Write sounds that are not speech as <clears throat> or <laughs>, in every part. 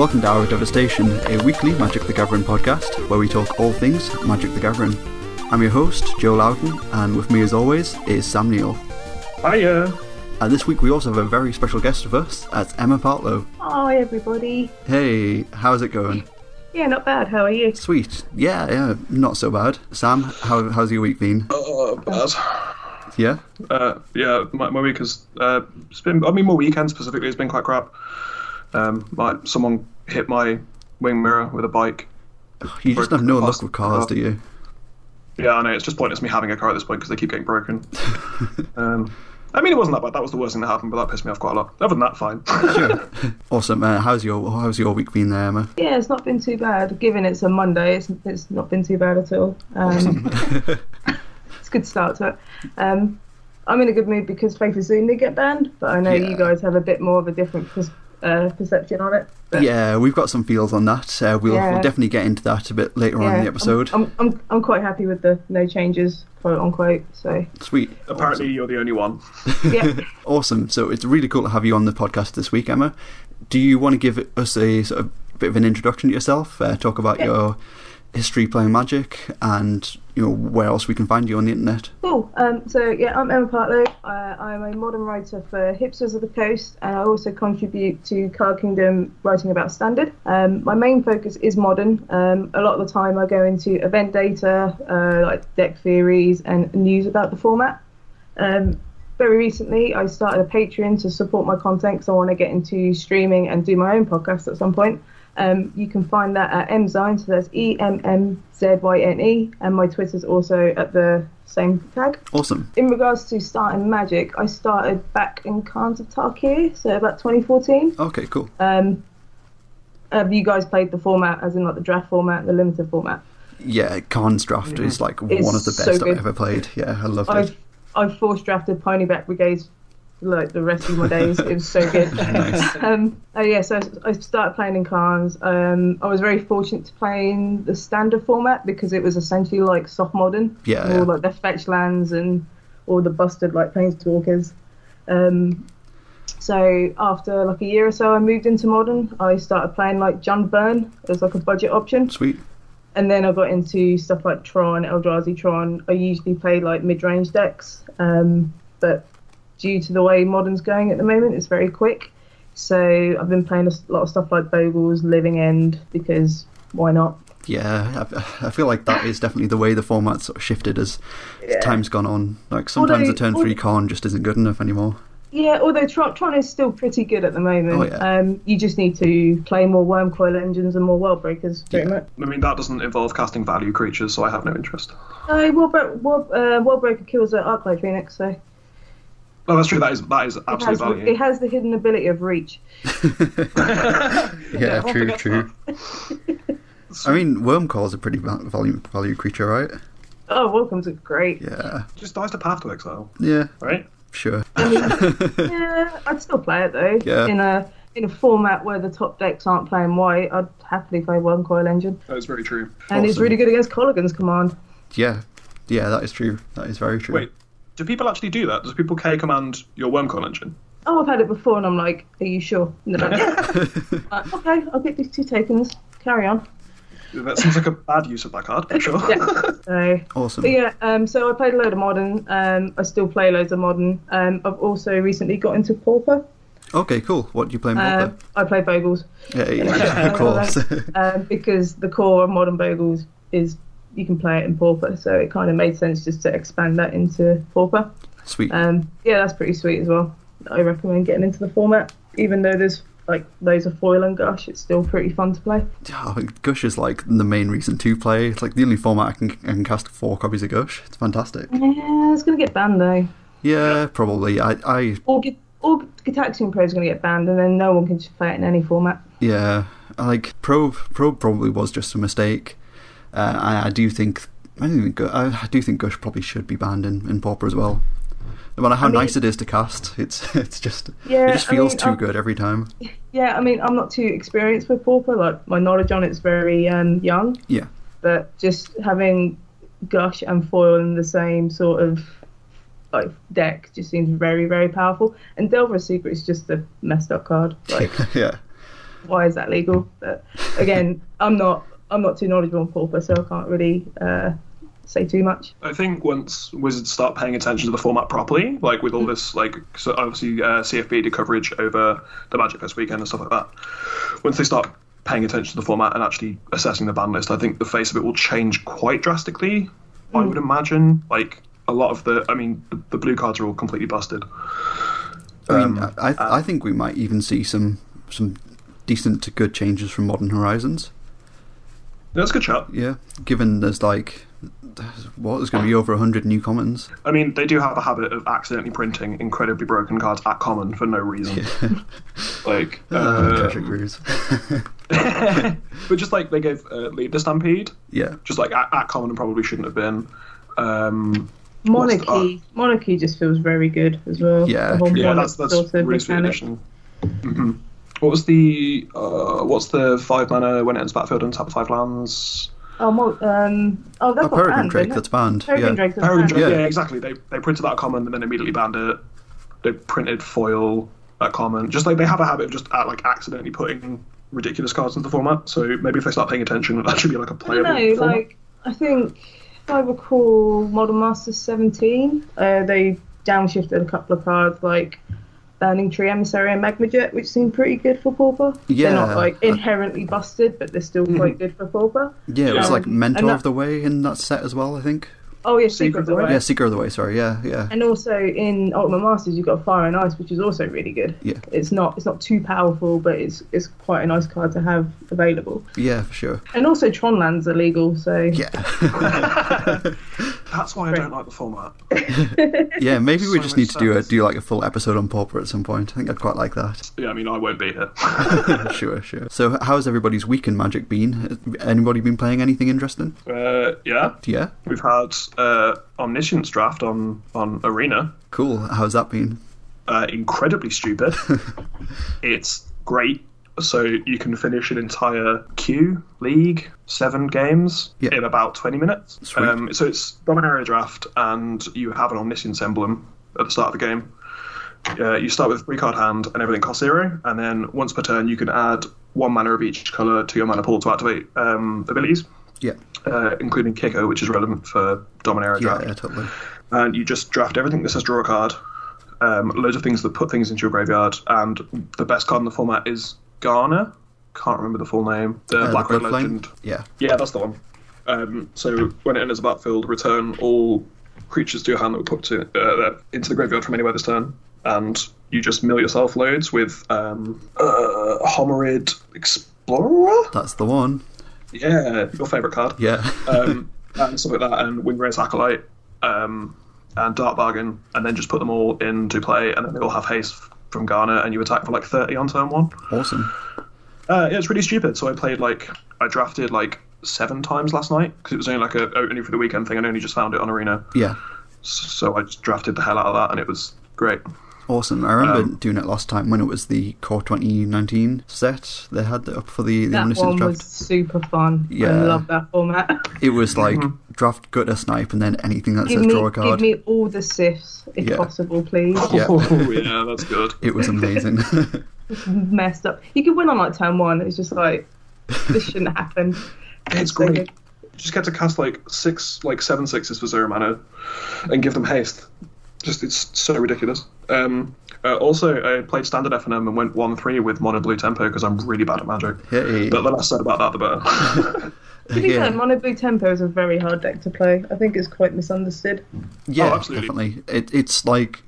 Welcome to Hour of Devastation, a weekly Magic the Gathering podcast where we talk all things Magic the Gathering. I'm your host, Joe Loudon, and with me as always is Sam Neill. Hiya. And this week we also have a very special guest with us. That's Emma Partlow. Hi, everybody. Hey, how's it going? Yeah, not bad. How are you? Sweet. Yeah, yeah, not so bad. Sam, how, how's your week been? Uh, bad. Yeah? Uh, yeah, my, my week has uh, it's been. I mean, my weekend specifically has been quite crap. Um, my someone hit my wing mirror with a bike. <sighs> You just have no luck with cars, do you? Yeah, I know it's just pointless me having a car at this point because they keep getting broken. <laughs> um, I mean, it wasn't that bad. That was the worst thing that happened, but that pissed me off quite a lot. Other than that, fine. <laughs> Awesome. Uh, how's your how's your week been there, Emma? Yeah, it's not been too bad. Given it's a Monday, it's, it's not been too bad at all. Um, <laughs> it's a good start to it. Um, I'm in a good mood because Faith of Zoom did get banned, but I know Yeah. you guys have a bit more of a different pers- uh, perception on it. But, Yeah, we've got some feels on that. Uh, we'll, Yeah. we'll definitely get into that a bit later on in the episode. I'm, I'm, I'm, I'm quite happy with the no changes, quote unquote. So, Sweet. Apparently, you're the only one. <laughs> yeah. <laughs> Awesome. So it's really cool to have you on the podcast this week, Emma. Do you want to give us a sort of bit of an introduction to yourself? Uh, talk about Yeah. your history playing Magic and you know where else we can find you on the internet. Cool. Um, so yeah, I'm Emma Partlow. Uh, I'm a modern writer for Hipsters of the Coast, and I also contribute to Card Kingdom writing about standard. Um, my main focus is modern. Um, a lot of the time, I go into event data, uh, like deck theories, and news about the format. Um, very recently, I started a Patreon to support my content because I want to get into streaming and do my own podcast at some point. Um, you can find that at Mzyne, so that's E M M Z Y N E, and my Twitter's also at the same tag. Awesome. In regards to starting Magic, I started back in Khans of Tarkir, so about 2014. Okay, cool. Um, have you guys played the format, as in like the draft format, the limited format? Yeah, Khan's draft is like It's one of the best good. I've ever played. Yeah, I love it. I've I've force drafted Ponyback Brigades like the rest of my days. It was so good. <laughs> Nice. Um, oh yeah, so I started playing in Khans. Um, I was very fortunate to play in the standard format because it was essentially like soft modern. Yeah, all yeah. like the fetch lands and all the busted like planeswalkers. Um, so after like a year or so, I moved into modern. I started playing like John Byrne as like a budget option Sweet. and then I got into stuff like Tron, Eldrazi Tron. I usually play like mid-range decks, um, but due to the way Modern's going at the moment, it's very quick. So I've been playing a lot of stuff like Bogles, Living End, because why not? Yeah, I, I feel like that is definitely the way the format sort of shifted as, as Yeah. time's gone on. Like sometimes Although- the turn three con just isn't good enough anymore. Yeah, although Tron, Tron is still pretty good at the moment. Oh, yeah. um, you just need to play more Wurmcoil engines and more World Breakers, pretty Yeah. much. I mean, that doesn't involve casting value creatures, so I have no interest. Uh, World, Bre- World, uh, World Breaker kills at Arclight Phoenix, so it Oh, that's true. That is that is absolute has, value. it has the hidden ability of reach. <laughs> <laughs> Yeah, everyone true, true. <laughs> I mean, Wurmcoil is a pretty val- value value creature, right? Oh, Wurmcoil's are great. Yeah, Just dies to Path to Exile, yeah, right? sure. yeah, I'd still play it though. Yeah. In a in a format where the top decks aren't playing white, I'd happily play Wurmcoil engine. That is very true. And it's Awesome. really good against Kolaghan's command. Yeah, yeah, that is true. That is very true. Wait, do people actually do that? Does people K command your Wurmcoil engine? Oh, I've had it before, and I'm like, "Are you sure?" And like, "Yeah." <laughs> Okay, I'll get these two tokens. Carry on. That seems like a bad use of that card, but sure. Yeah. So, Awesome. but yeah. Um, so I played a load of modern. Um, I still play loads of modern. Um, I've also recently got into Pauper. Okay, cool. What do you play more? Um, I play Bogles. yeah, yeah, of <laughs> course. um, because the core of modern Bogles is you can play it in Pauper, so it kind of made sense just to expand that into Pauper. Sweet. Um, yeah, that's pretty sweet as well. I recommend getting into the format, even though there's like loads of foil and gush. It's still pretty fun to play. Oh, Gush is like the main reason to play. It's like the only format I can, I can cast four copies of Gush. It's fantastic. Yeah, it's gonna get banned though. Yeah, probably. I, I, All, Gi- all Gitaxian Probe is gonna get banned, and then no one can just play it in any format. yeah, like Probe. Probe probably was just a mistake. Uh, I, I do think. I, think, I I do think Gush probably should be banned in, in Pauper as well. No matter how I mean- nice it is to cast, it's <laughs> it's just Yeah, it just feels mean, too I'm- good every time. Yeah, I mean, I'm not too experienced with Pauper. Like my knowledge on it's very um, young. Yeah, but just having gush and foil in the same sort of like deck just seems very very powerful and delver's secret is just a messed up card like <laughs> yeah. why is that legal? But again, I'm not I'm not too knowledgeable on Pauper, so I can't really uh, say too much. I think once Wizards start paying attention to the format properly, like with all this, like so obviously uh, CFB did coverage over the Magic Fest weekend and stuff like that. Once they start paying attention to the format and actually assessing the ban list, I think the face of it will change quite drastically. I would imagine, like a lot of the, I mean, the, the blue cards are all completely busted. I mean, Um, I, I, I think we might even see some some decent to good changes from Modern Horizons. That's a good shot. Yeah, given there's like what there's going to be over hundred new commons. I mean, they do have a habit of accidentally printing incredibly broken cards at common for no reason. <laughs> <laughs> like, Uh, treasure <laughs> but just like they gave uh, Lead the Stampede, yeah, just like at, at common and probably shouldn't have been. Um, What's the- Monarchy, Monarchy just feels very good as well. Yeah, yeah, that's that's really sweet mechanic. addition. hmm What was the uh, what's the five mana when it ends battlefield and tap five lands? Oh, Mo- um, oh, that's a got Peregrine banned, Drake that's banned. Peregrine yeah. Drake that's Peregrine. Drake, Yeah. yeah. exactly. They they printed that common and then immediately banned it. They printed foil at common. Just like they have a habit of just uh, like accidentally putting ridiculous cards into the format. So maybe if they start paying attention, that should be like a playable don't know, format. like I think if I recall Modern Masters 17, uh, they downshifted a couple of cards like Burning Tree Emissary and Magma Jet, which seem pretty good for Pauper. Yeah. They're not like inherently busted, but they're still quite good for Pauper. Yeah, it was Um, like Mentor that- of the Way in that set as well. I think. Oh yeah, Secret Secret of the Way. Way. Yeah, Seeker of the Way. Sorry. Yeah, yeah. And also in Ultimate Masters, you've got Fire and Ice, which is also really good. Yeah. It's not it's not too powerful, but it's it's quite a nice card to have available. Yeah, for sure. And also Tronlands are legal, so Yeah. <laughs> <laughs> That's why I don't like the format. <laughs> yeah, maybe we So just need to do a do like a full episode on Pauper at some point. I think I'd quite like that. Yeah, I mean I won't be here. <laughs> <laughs> sure, sure. So, how's everybody's week in Magic been? Has Anybody been playing anything interesting? uh, yeah, Yeah, we've had uh, Omniscience draft on on Arena. cool. How's that been? uh, incredibly stupid. it's great. So you can finish an entire queue league, seven games Yeah. in about twenty minutes. Um, so it's Dominaria draft, and you have an Omniscience emblem at the start of the game. Uh, you start with a three card hand, and everything costs zero. And then once per turn, you can add one mana of each color to your mana pool to activate um, abilities, Yeah, uh, including Kicker, which is relevant for Dominaria yeah, draft yeah, totally. and you just draft everything that says draw a card, um, loads of things that put things into your graveyard, and the best card in the format is Garna. Can't remember the full name. The Uh, Black the Red? Legend. Yeah, Yeah, that's the one. Um, so when it enters the battlefield, return all creatures to your hand that were put to, uh, into the graveyard from anywhere this turn, and you just mill yourself loads with um, uh, Homarid Explorer. that's the one. Yeah, your favorite card Yeah, <laughs> um, and stuff like that, and Windgrace Acolyte, um, and Dark Bargain, and then just put them all into play, and then they all have haste from Garna, and you attack for like 30 on turn one. awesome. Uh, yeah, it's really stupid. So I played like, I drafted like seven times last night, because it was only like a only for the weekend thing, and only just found it on Arena. Yeah, So I just drafted the hell out of that, and it was great. Awesome. I remember Um, doing it last time when it was the Core 2019 set. They had it up for the, the that Omniscience one draft. was super fun. Yeah. I love that format. It was like Mhm. draft Guttersnipe and then anything that give says me draw a give card. me all the sifs if Yeah. possible, please. Yeah. Oh yeah, that's good. It was amazing. <laughs> Messed up. You could win on like turn one. It's just like this shouldn't <laughs> happen. It's so great. good. You just get to cast like six, like seven sixes for zero mana, and give them haste. Just it's so ridiculous. Um, uh, also, I played standard FNM and went one three with mono blue tempo because I'm really bad at Magic. hey. But the less said about that, the better. To be Yeah. fair, Mono Blue Tempo is a very hard deck to play. I think it's quite misunderstood. Yeah, Oh, absolutely. definitely. It, it's like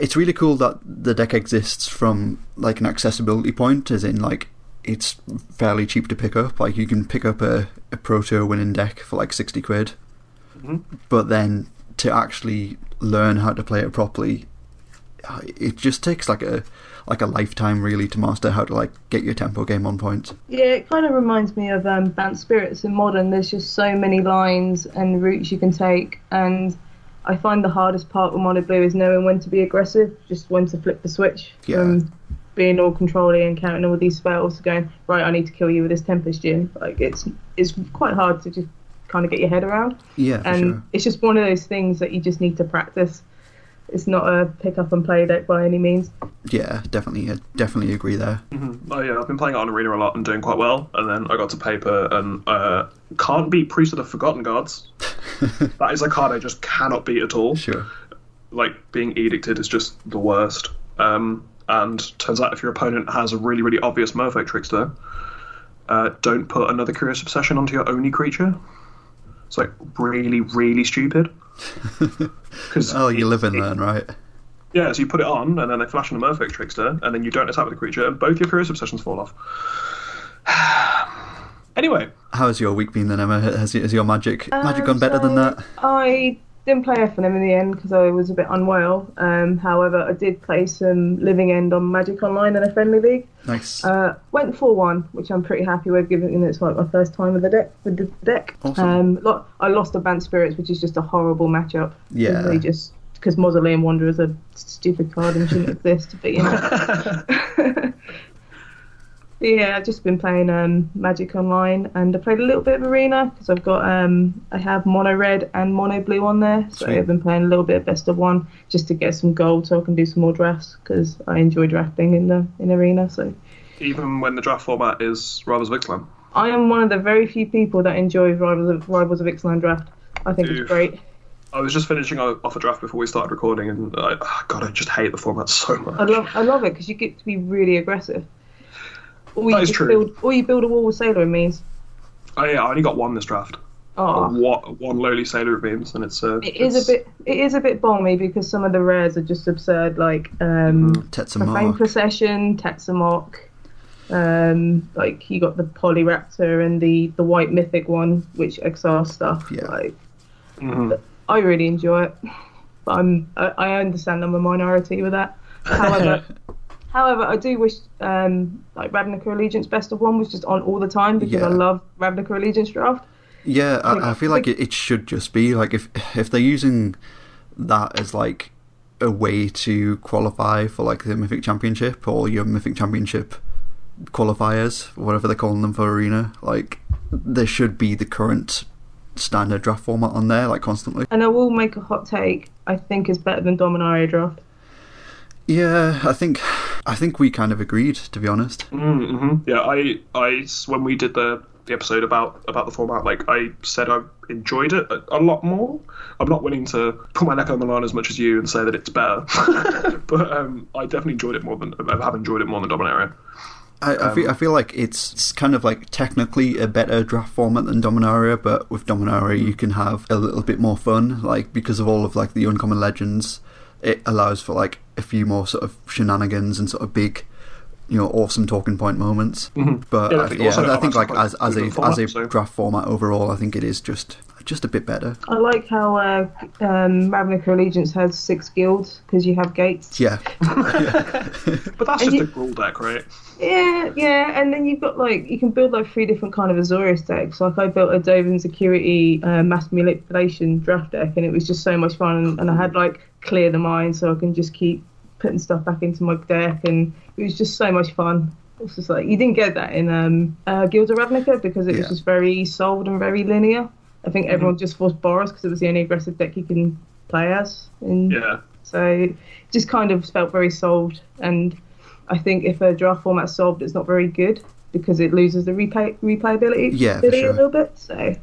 it's really cool that the deck exists from like an accessibility point, as in like it's fairly cheap to pick up. Like you can pick up a, a proto winning deck for like sixty quid, Mhm. but then to actually learn how to play it properly, it just takes like a like a lifetime really to master how to like get your tempo game on point. Yeah, it kind of reminds me of um, Bant Spirits in Modern. There's just so many lines and routes you can take, and I find the hardest part with Mono Blue is knowing when to be aggressive, just when to flip the switch Yeah. from being all controlling and counting all these spells going right. I need to kill you with this Tempest Djinn. Like it's it's quite hard to just kind of get your head around, Yeah, for and sure. it's just one of those things that you just need to practice. it's not a pick up and play deck by any means. Yeah, definitely, I definitely agree there. Mm-hmm. Oh yeah, I've been playing it on Arena a lot and doing quite well, and then I got to paper and uh, can't beat Priest of the Forgotten Gods. <laughs> that is a card I just cannot beat at all. Sure. Like being edicted is just the worst. Um, and turns out if your opponent has a really really obvious Merfolk Trickster, uh, don't put another Curious Obsession onto your only creature. It's like really really stupid. <laughs> Because Oh, you live and learn, right? Yeah, so you put it on, and then they flash on the Merfolk Trickster, and then you don't attack with the creature, and both your Curious Obsessions fall off. <sighs> anyway, how has your week been then, Emma? Has, has your magic magic um, gone better than that? I didn't play FNM in the end because I was a bit unwell. Um, however, I did play some Living End on Magic Online in a friendly league. Nice. Uh, went 4 1, which I'm pretty happy with, given it's like my first time with the deck. With the deck. Awesome. Um, I lost to Bant Spirits, which is just a horrible matchup. Yeah. They just because Mausoleum Wanderer is a stupid card and shouldn't <laughs> exist, but you know. <laughs> But yeah, I've just been playing um, Magic Online, and I played a little bit of Arena because I've got um, I have mono red and mono blue on there, so Sweet. I've been playing a little bit of best of one just to get some gold, so I can do some more drafts because I enjoy drafting in the in Arena. So even when the draft format is Rivals of Ixalan. I am one of the very few people that enjoys Rivals of Rivals of Ixalan draft. I think Oof. it's great. I was just finishing off a draft before we started recording, and I, oh, God, I just hate the format so much. I love I love it because you get to be really aggressive. Or you is true. Build, or you build a wall with Sailor and means. Oh, yeah, I only got one this draft. Oh, What one lowly sailor of means, and it's uh, It is it's- a bit. It is a bit balmy because some of the rares are just absurd, like um, Profane Tetzimoc. Procession, Tetzimoc. Um, like you got the Polyraptor and the the White Mythic one, which XR stuff. Yeah. Like Mhm. I really enjoy it, but I'm I, I understand I'm a minority with that. <laughs> However. However, I do wish um, like Ravnica Allegiance Best of One was just on all the time because I love Ravnica Allegiance draft. Yeah, Like- I, I feel like it, it should just be like if if they're using that as like a way to qualify for like the Mythic Championship or your Mythic Championship qualifiers, whatever they're calling them for Arena, like there should be the current standard draft format on there, like constantly. And I will make a hot take. I think is better than Dominaria draft. Yeah, I think I think we kind of agreed, to be honest. Mm-hmm. Yeah, I, I, when we did the, the episode about about the format, like I said, I enjoyed it a, a lot more. I'm not willing to put my neck on the line as much as you and say that it's better, <laughs> but um, I definitely enjoyed it more than I have enjoyed it more than Dominaria. I, I feel I feel like it's, it's kind of like technically a better draft format than Dominaria, but with Dominaria you can have a little bit more fun, like because of all of like the uncommon legends, it allows for like a few more sort of shenanigans and sort of big, you know, awesome talking point moments. But Yeah, I I, think yeah, I think like as as a format, as a so- draft format overall, I think it is just just a bit better. I like how uh, um, Ravnica Allegiance has six guilds because you have gates. Yeah, <laughs> But that's And just you- a rule deck, right? Yeah, yeah, and then you've got like you can build like three different kind of Azorius decks. Like I built a Dovin's Acuity uh, mass manipulation draft deck, and it was just so much fun. And, and I had like clear the mind, so I can just keep putting stuff back into my deck, and it was just so much fun. It's just like you didn't get that in um, uh, Guilds of Ravnica because it was just very solved and very linear. I think everyone just forced Boros because it was the only aggressive deck you can play as. And Yeah. so it just kind of felt very solved. And I think if a draft format's solved, it's not very good because it loses the replay replayability Yeah, sure. a little bit. So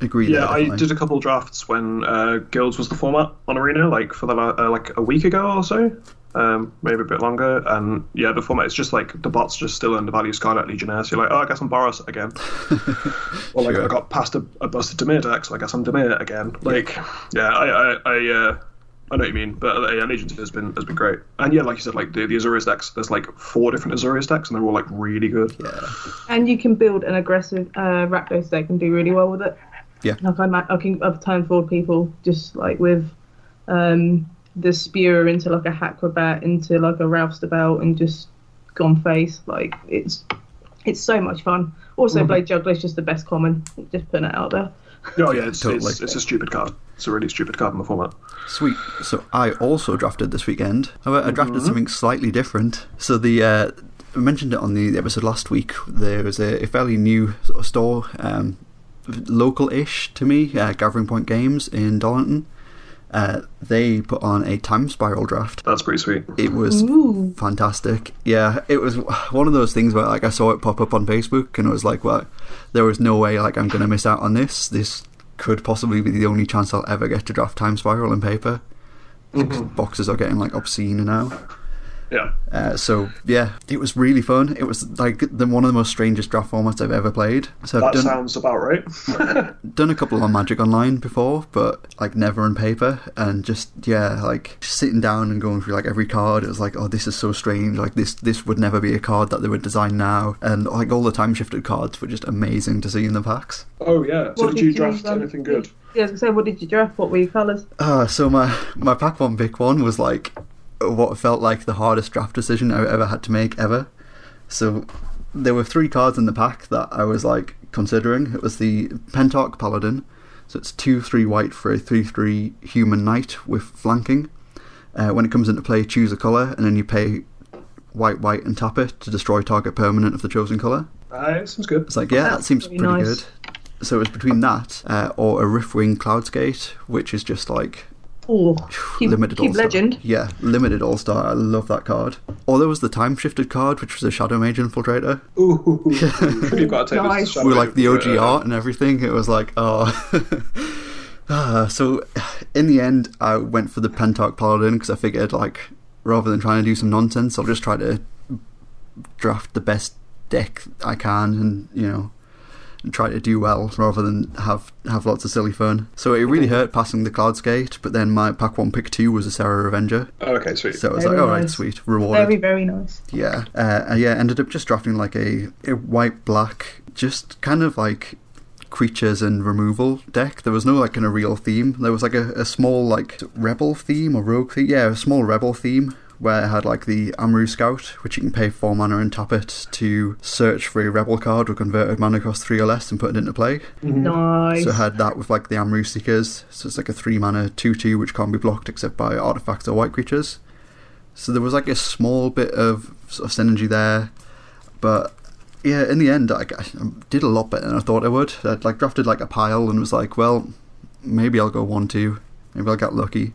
agree. Yeah, there, I did a couple drafts when uh, Guilds was the format on Arena, like for the uh, like a week ago or so, um, maybe a bit longer. And yeah, the format is just like the bots just still undervalue Skyknight Legionnaire. So you're like, oh, I guess I'm Boros again. <laughs> or like Sure. I got past a, a busted Dimir deck, so I guess I'm Dimir again. Like, yeah, I I I, uh, I know what you mean, but uh, yeah, Legions has been has been great. And yeah, like you said, like the the Azorius decks, there's like four different Azorius decks, and they're all like really good. Yeah. and you can build an aggressive uh, Rakdos deck and do really well with it. Yeah. Like I, ma- I can I've turned forward people just like with um, the spear into like a Hackrobat into like a Roustabout and just gone face. Like it's it's so much fun. Also, Mm-hmm. Blade Juggler is just the best common. Just putting it out there. Oh yeah, it's, Totally. it's it's a stupid card. It's a really stupid card in the format. Sweet. So I also drafted this weekend. However, I drafted something slightly different. So the uh, I mentioned it on the episode last week. There was a, a fairly new sort of store, um, local-ish to me, uh, Gathering Point Games in Darlington. Uh, they put on a time spiral draft. That's pretty sweet. It was Ooh. fantastic. Yeah, it was one of those things where like I saw it pop up on Facebook and I was like, well, there was no way like I'm going to miss out on this. This could possibly be the only chance I'll ever get to draft time spiral in paper. Boxes are getting like obscene now. Yeah. Uh, so yeah, it was really fun. It was like the, one of the most strangest draft formats I've ever played. So I've That done sounds about right. <laughs> done a couple on Magic Online before, but like never on paper. And just yeah, like just sitting down and going through like every card. It was like, oh, this is so strange. Like this, this would never be a card that they would design now. And like all the time shifted cards were just amazing to see in the packs. oh yeah. So What did you draft anything good? Yeah, I was gonna say, what did you draft? What were your colours? Uh, so my my pack one pick one was like what felt like the hardest draft decision I ever had to make ever. So there were three cards in the pack that I was like considering. It was the Pentarch Paladin, so it's two three white for a three three human knight with flanking. Uh, when it comes into play, choose a color, and then you pay white white and tap it to destroy target permanent of the chosen color. Uh, sounds good. It's like yeah, that seems pretty pretty nice. good. So it was between that uh, or a Riftwing Cloudskate, which is just like Oh, keep, limited keep all-star. legend. Yeah, limited all star. I love that card. Or there was the time shifted card, which was a Shadow Mage Infiltrator. Ooh, <laughs> you've got to take Nice. this. Shadow With like the OG Infiltrator. art and everything. It was like, oh. <laughs> Ah, so in the end, I went for the Pentarch Paladin because I figured, like, rather than trying to do some nonsense, I'll just try to draft the best deck I can and, you know, try to do well rather than have have lots of silly fun. So it really hurt passing the Cloudskate, but then my pack one pick two was a Serra Avenger. Oh, okay, sweet. So it was Very like, all right, nice. sweet, rewarded. Very, very nice. Yeah, uh, yeah, ended up just drafting like a, a white black, just kind of like creatures and removal deck. There was no like kind of real theme. There was like a, a small like rebel theme or rogue theme. Yeah, a small rebel theme where it had like the Amrou Scout, which you can pay four mana and tap it to search for a rebel card with converted mana cost three or less and put it into play. Mm-hmm. Nice. So it had that with like the Amrou Seekers. So it's like a three mana two two which can't be blocked except by artifacts or white creatures. So there was like a small bit of sort of synergy there, but yeah, in the end, I, I did a lot better than I thought I would. I like drafted like a pile and was like, well, maybe I'll go one two, maybe I'll get lucky.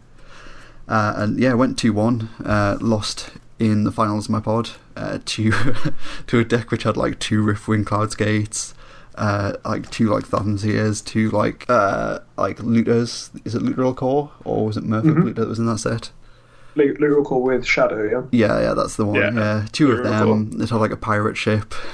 Uh, and yeah, went two one, uh, lost in the finals of my pod uh, to <laughs> to a deck which had like two Riftwing Cloudskates, uh, like two like Seers, two like uh, like looters. Is it Looter il-Kor or was it Murphy Mhm. Looter that was in that set? Lu- Lyrical with Shadow, yeah? Yeah, yeah, that's the one. Yeah. Yeah, two of Very them. It had like a pirate ship. <laughs>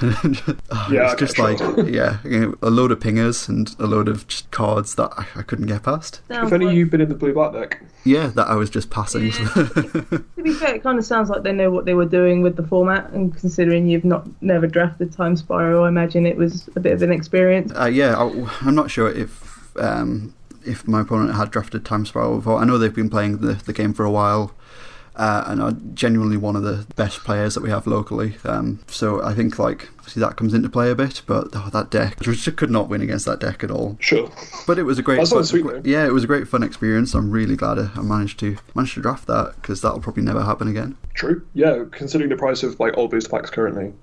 Oh, Yeah, it's okay, just sure. like yeah, a load of pingers and a load of just cards that I, I couldn't get past. Sounds if only like- you've been in the blue black deck. Yeah, that I was just passing. <laughs> To be fair, it kind of sounds like they know what they were doing with the format, and considering you've not never drafted Time Spiral, I imagine it was a bit of an experience. uh, yeah, I, I'm not sure if um, if my opponent had drafted Time Spiral before. I know they've been playing the the game for a while. Uh, and are genuinely one of the best players that we have locally. Um, so I think like obviously that comes into play a bit, but oh, that deck just could not win against that deck at all. Sure. But it was a great, fun, sweet, yeah, it was a great fun experience. I'm really glad I managed to managed to draft that because that'll probably never happen again. True. Yeah, considering the price of like all booster packs currently.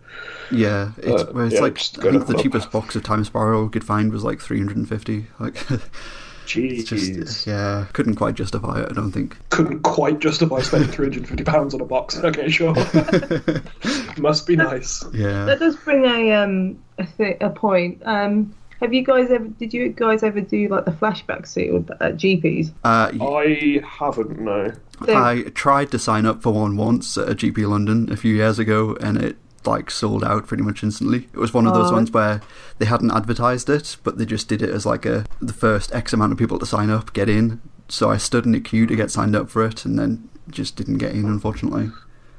Yeah, it's, Uh, it's yeah, like I think the cheapest box of Time Spiral we could find was like 350. Like, <laughs> Jeez. just yeah, couldn't quite justify it. I don't think. Couldn't quite justify spending <laughs> £350 on a box. Okay, sure. <laughs> Must be nice. Yeah, That does bring a um a, th- a point. Um, have you guys ever? Did you guys ever do like the flashback sealed at GPs? uh, I haven't, no. They're- I tried to sign up for one once at a GP London a few years ago, and it like sold out pretty much instantly. It was one of those Oh. ones where they hadn't advertised it, but they just did it as like a the first X amount of people to sign up get in. So I stood in a queue to get signed up for it, and then just didn't get in, unfortunately.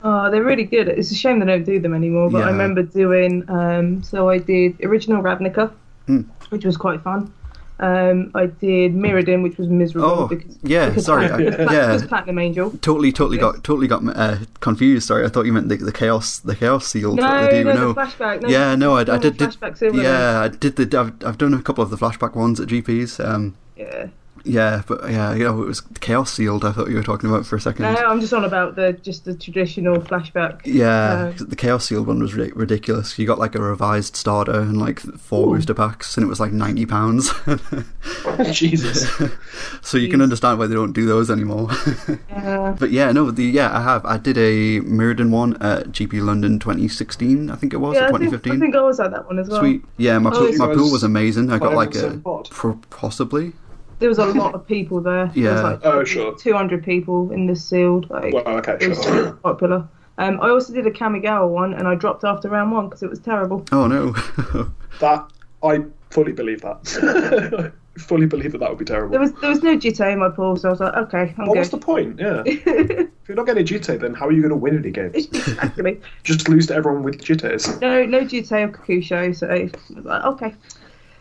Oh, they're really good. It's a shame they don't do them anymore. But I remember doing. Um, so I did original Ravnica, Hmm. which was quite fun. Um, I did Mirrodin, which was miserable. Oh, because, yeah, because sorry, I- yeah. Platinum Angel. Totally, totally Yes. got totally got uh, confused. Sorry, I thought you meant the, the chaos, the chaos seal. No, do. no, no. flashback. No, yeah, no, I, I did, did yeah, I did the. I've, I've done a couple of the flashback ones at GPs. Um, yeah. Yeah, but yeah, you know, it was chaos sealed. I thought you were talking about for a second. No, I'm just on about the just the traditional flashback. Yeah, Uh, 'cause the Chaos Sealed one was ri- ridiculous. You got like a revised starter and like four Ooh. booster packs, and it was like ninety pounds. <laughs> Jesus. <laughs> so you can understand why they don't do those anymore. <laughs> Yeah. but yeah, no, the yeah, I have. I did a Mirrodin one at GP London 2016, I think it was, Yeah, or I think, 2015. I think I was at that one as well. Sweet. Yeah, my Oh, pool, my guys pool was amazing. I got like a same pro- possibly. There was a lot of people there. There was Yeah. like Oh, sure. 200 people in this sealed. Like, Well, okay, it was sure. super <laughs> popular. Um, I also did a Kamigawa one, and I dropped after round one because it was terrible. Oh no. <laughs> That I fully believe that. <laughs> fully believe that that would be terrible. There was there was no Jitte in my pool, so I was like, okay, I'm Well, what's the point? Yeah. if you're not getting Jitte, then how are you going to win any games? exactly. Just lose to everyone with Jittes. No, no Jitte or Kokusho, so I was like, okay,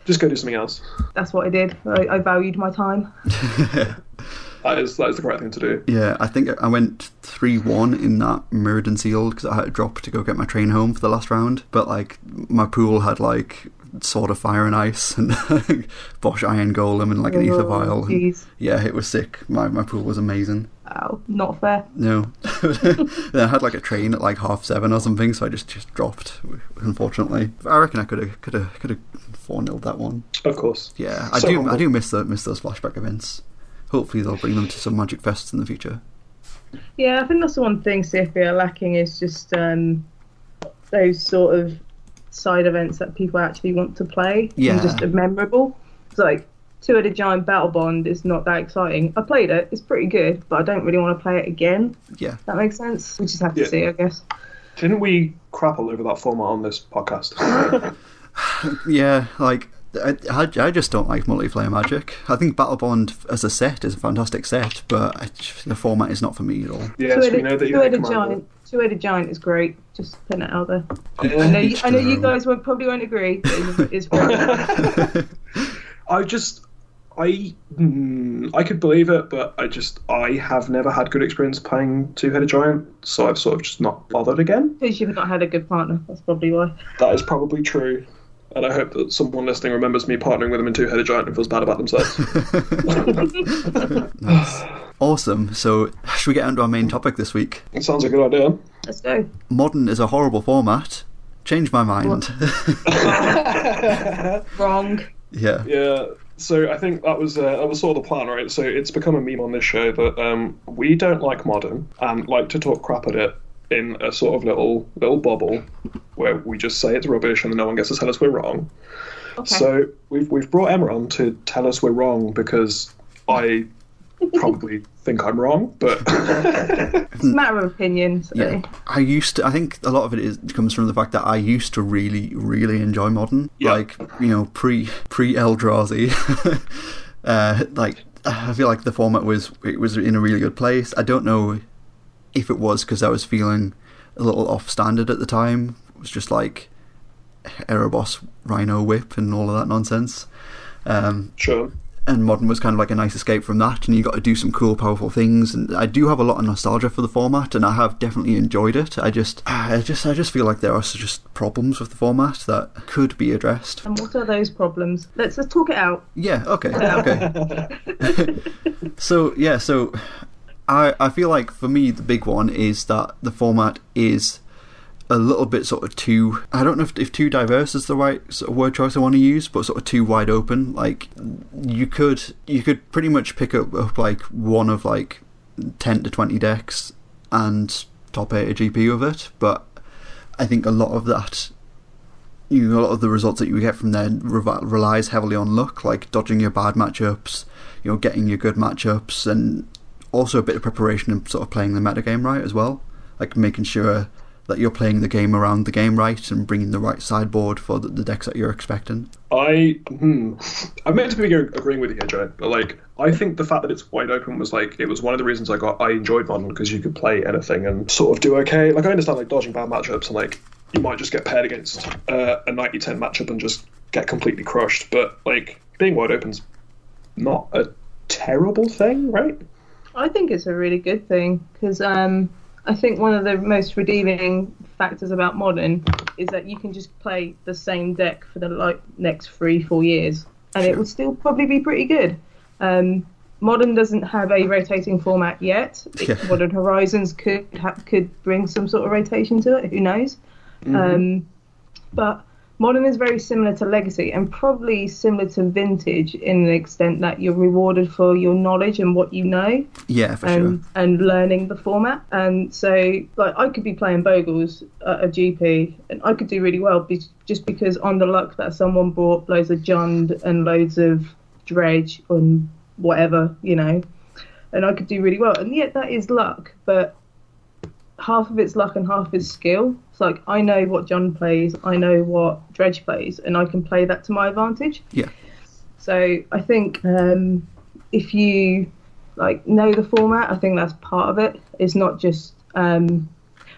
Just go do something else. that's what I did. I, I valued my time. <laughs> That is that is the correct thing to do. Yeah, I think I went 3 1 in that Mirrodin Sealed because I had to drop to go get my train home for the last round. But, like, my pool had, like, Sword of Fire and Ice and Bosh, Iron Golem and, like, an Aether Oh, Vial. And, yeah, it was sick. My, my pool was amazing. wow, not fair. No. <laughs> I had, like, a train at, like, half seven or something, so I just, just dropped, unfortunately. I reckon I could have could have could have 4 0 that one. Of course. Yeah, I So do. humble. I do miss the, miss those flashback events. Hopefully, they'll bring them to some Magic Fests in the future. Yeah, I think that's the one thing CFB are lacking is just um, those sort of side events that people actually want to play Yeah. and just are memorable. It's like two-headed giant Battlebond is not that exciting. I played it; it's pretty good, but I don't really want to play it again. Yeah, That makes sense. We just have to Yeah. see, I guess. Didn't we crap all over that format on this podcast? <laughs> <sighs> yeah. Like I, I, I just don't like multiplayer Magic. I think Battlebond as a set is a fantastic set, but I, the format is not for me at all. yes, we two-headed, know that two-headed giant. Two-headed giant is great. Just putting it out there. Yeah. I know, you, I know you guys won't probably won't agree, but it is. <laughs> I just, I, mm, I could believe it, but I just, I have never had good experience playing two-headed giant, so I've sort of just not bothered again. because you've not had a good partner. That's probably why. That is probably true, and I hope that someone listening remembers me partnering with them in two-headed giant and feels bad about themselves. <laughs> <laughs> Awesome. So, should we get onto our main topic this week? it sounds like a good idea. Let's go. Modern is a horrible format. Change my mind. <laughs> Wrong. yeah. Yeah. So I think that was uh, that was sort of the plan, right? So it's become a meme on this show that um, we don't like modern and like to talk crap at it in a sort of little little bubble where we just say it's rubbish and then no one gets to tell us we're wrong. Okay. So we've we've brought Emma on to tell us we're wrong because I <laughs> probably think I'm wrong, but <laughs> It's a matter of opinion. So. Yeah, I used to. I think a lot of it is comes from the fact that I used to really, really enjoy modern. Yeah. Like you know, pre pre Eldrazi. <laughs> uh, like I feel like the format was it was in a really good place. I don't know if it was because I was feeling a little off standard at the time. It was just like Erebos, Rhino Whip, and all of that nonsense. Um, sure. and modern was kind of like a nice escape from that and you got to do some cool powerful things and i do have a lot of nostalgia for the format and i have definitely enjoyed it i just i just i just feel like there are just problems with the format that could be addressed And what are those problems? Let's let's talk it out. yeah okay okay <laughs> <laughs> so yeah so i i feel like for me the big one is that the format is a little bit sort of too I don't know if, if too diverse is the right sort of word choice I want to use, but sort of too wide open. Like you could you could pretty much pick up, up like one of like ten to twenty decks and top eight a GP with it, but I think a lot of that you know, a lot of the results that you get from there relies heavily on luck, like dodging your bad matchups, you know, getting your good matchups, and also a bit of preparation and sort of playing the metagame right as well, like making sure that you're playing the game around the game right and bringing the right sideboard for the, the decks that you're expecting. I hmm, I'm meant to be agreeing with you here. But like, I think the fact that it's wide open was like it was one of the reasons I got I enjoyed modern because you could play anything and sort of do okay. Like I understand like dodging bad matchups and like you might just get paired against uh, a 90-10 matchup and just get completely crushed. But like being wide open's not a terrible thing, right? I think it's a really good thing because um, I think one of the most redeeming factors about modern is that you can just play the same deck for the like next three, four years, and it will still probably be pretty good. Um, Modern doesn't have a rotating format yet. <laughs> Yeah. Modern Horizons could ha- could bring some sort of rotation to it. Who knows? Um, but Modern is very similar to Legacy and probably similar to Vintage in the extent that you're rewarded for your knowledge and what you know Yeah, for and, sure. and learning the format. And so, like, I could be playing Bogles at a GP and I could do really well be- just because on the luck that someone brought loads of Jund and loads of Dredge and whatever, you know, and I could do really well. And yet, that is luck, but half of it's luck and half is skill. It's like I know what Jund plays, I know what Dredge plays, and I can play that to my advantage. Yeah. So I think um, if you like know the format, I think that's part of it. It's not just um,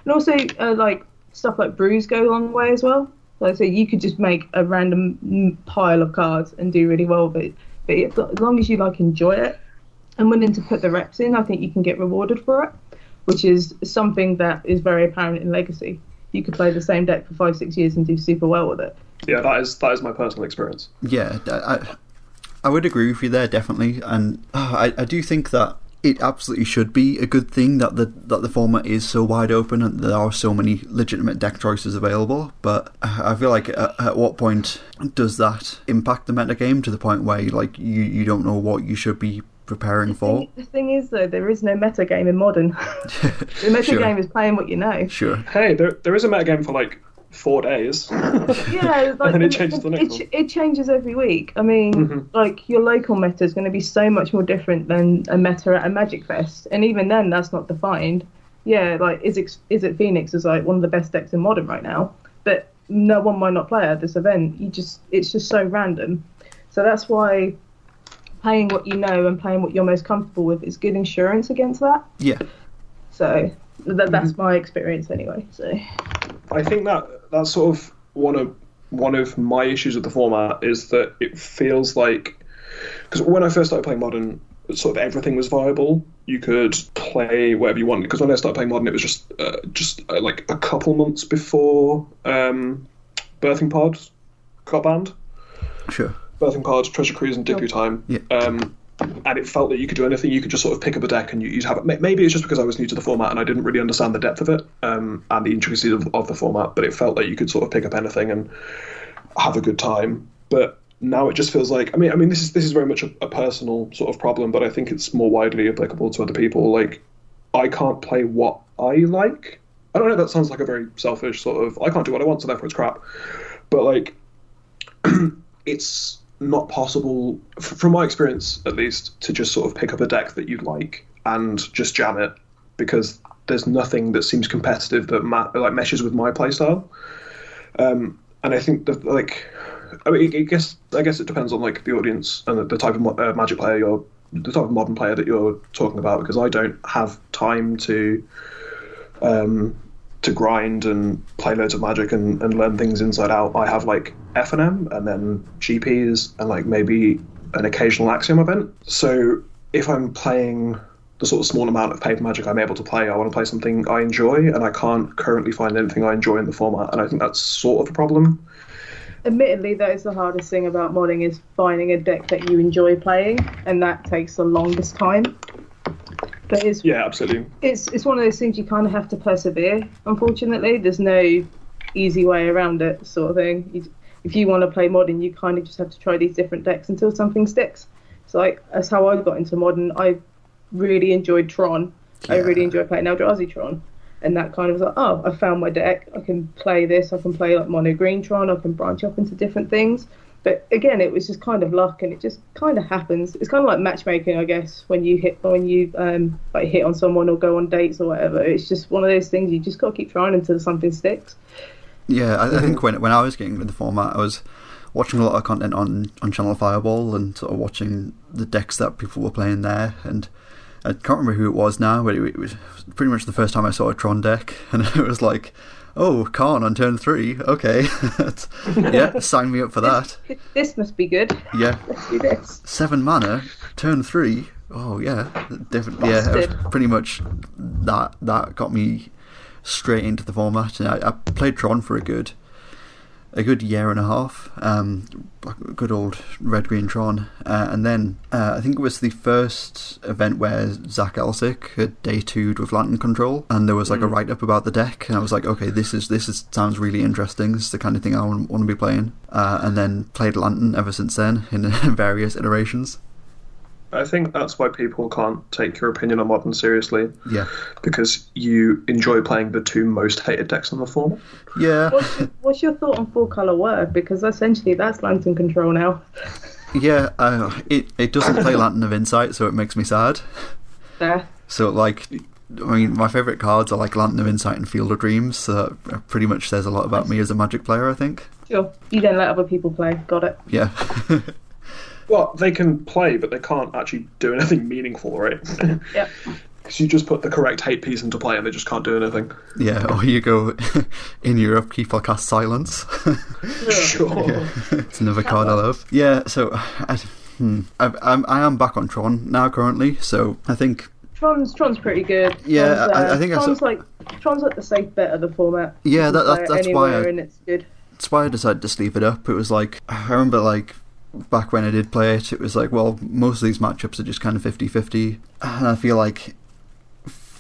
and also uh, like stuff like brews go a long way as well. Like so you could just make a random pile of cards and do really well with it. But it, as long as you like enjoy it and willing to put the reps in, I think you can get rewarded for it, which is something that is very apparent in Legacy. You could play the same deck for five, six years and do super well with it. Yeah, that is that is my personal experience. Yeah, I, I- I would agree with you there definitely, and uh, I, I do think that it absolutely should be a good thing that the that the format is so wide open and there are so many legitimate deck choices available. But I feel like at, at what point does that impact the metagame to the point where like you you don't know what you should be preparing for? The thing is, though, there is no meta game in modern. <laughs> the meta Sure. game is playing what you know. Sure. Hey, there there is a meta game for like four days. <laughs> Yeah, <laughs> like, then it changes the next it, it changes every week. I mean, Mhm. like your local meta is going to be so much more different than a meta at a Magic Fest, and even then, that's not defined. Yeah, like is it, is it Phoenix is like one of the best decks in modern right now, but no one might not play at this event. You just it's just so random. So that's why playing what you know and playing what you're most comfortable with is good insurance against that. Yeah. So th- that's my experience anyway. So I think that that's sort of one of one of my issues with the format is that it feels like because when I first started playing modern, sort of everything was viable. You could play whatever you wanted. Because when I started playing modern, it was just uh, just uh, like a couple months before um, Birthing Pod got banned. Sure. Birthing Pod, Treasure Cruise, and Dig Through Time. Yeah. Um, and it felt that you could do anything. You could just sort of pick up a deck and you, you'd have it. Maybe it's just because I was new to the format and I didn't really understand the depth of it um, and the intricacies of, of the format. But it felt like you could sort of pick up anything and have a good time. But now it just feels like I mean I mean this is this is very much a, a personal sort of problem, but I think it's more widely applicable to other people. Like I can't play what I like. I don't know. That sounds like a very selfish sort of. I can't do what I want, so therefore it's crap. But like, <clears throat> it's not possible, from my experience at least, to just sort of pick up a deck that you'd like and just jam it because there's nothing that seems competitive that ma- like meshes with my playstyle. Um, and I think that like, I mean, I guess I guess it depends on like the audience and the, the type of mo- uh, magic player you're, the type of modern player that you're talking about. Because I don't have time to um, to grind and play loads of magic and, and learn things inside out. I have like F and M and then GPs and like maybe an occasional Axiom event. So if I'm playing the sort of small amount of paper magic I'm able to play, I want to play something I enjoy, and I can't currently find anything I enjoy in the format, and I think that's sort of a problem. admittedly, that is the hardest thing about modding is finding a deck that you enjoy playing, and that takes the longest time. But it's Yeah, absolutely. it's it's one of those things you kind of have to persevere. Unfortunately, there's no easy way around it, sort of thing. You, if you want to play modern, you kind of just have to try these different decks until something sticks. So like that's how I got into modern. I really enjoyed Tron. I really enjoyed playing Eldrazi Tron. And that kind of was like, oh, I found my deck. I can play this. I can play like mono green Tron. I can branch off into different things. But again, it was just kind of luck, and it just kind of happens. It's kind of like matchmaking, I guess, when you hit when you um, like hit on someone or go on dates or whatever. It's just one of those things you just got to keep trying until something sticks. Yeah, I, I think when when I was getting into the format, I was watching a lot of content on, on Channel Fireball and sort of watching the decks that people were playing there. And I can't remember who it was now, but it, it was pretty much the first time I saw a Tron deck, <laughs> and it was like, oh, Karn on turn three, okay, <laughs> yeah, sign me up for that. This must be good. Yeah, Let's do this. seven mana, turn three. Oh yeah, definitely. Yeah, it was pretty much that. That got me straight into the format. And I, I played Tron for a good a good year and a half. Um, good old red green Tron, uh, and then uh, I think it was the first event where Zach Elsik had day two'd with Lantern Control, and there was like a write up about the deck, and I was like, okay, this is this is sounds really interesting. This is the kind of thing I want, want to be playing. Uh, and then played Lantern ever since then in <laughs> various iterations. I think that's why people can't take your opinion on modern seriously. Yeah, because you enjoy playing the two most hated decks in the format. yeah, What's your, what's your thought on four color Whir? Because essentially that's lantern control now. yeah. Uh, it it doesn't play Lantern of Insight, so it makes me sad. There. So like, I mean, my favorite cards are like Lantern of Insight and Field of Dreams. So that pretty much says a lot about me as a Magic player. I think. Sure. You don't let other people play. Got it. Yeah, <laughs> Well, they can play, but they can't actually do anything meaningful, right? <laughs> Yep. Because you just put the correct hate piece into play and they just can't do anything. yeah. Or you go <laughs> in Europe, keep people cast Silence. <laughs> Sure. it's another card I love. Yeah. So I, hmm, I, I'm I am back on Tron now currently. So I think Tron's Tron's pretty good. Yeah, Tron's, I- I think I saw- Tron's like Tron's like the safe bet of the format. Yeah, that- that- that's why I- and it's good. that's why I decided to sleeve it up. It was like I remember like back when I did play it, it was like well most of these matchups are just kind of 50-50. and I feel like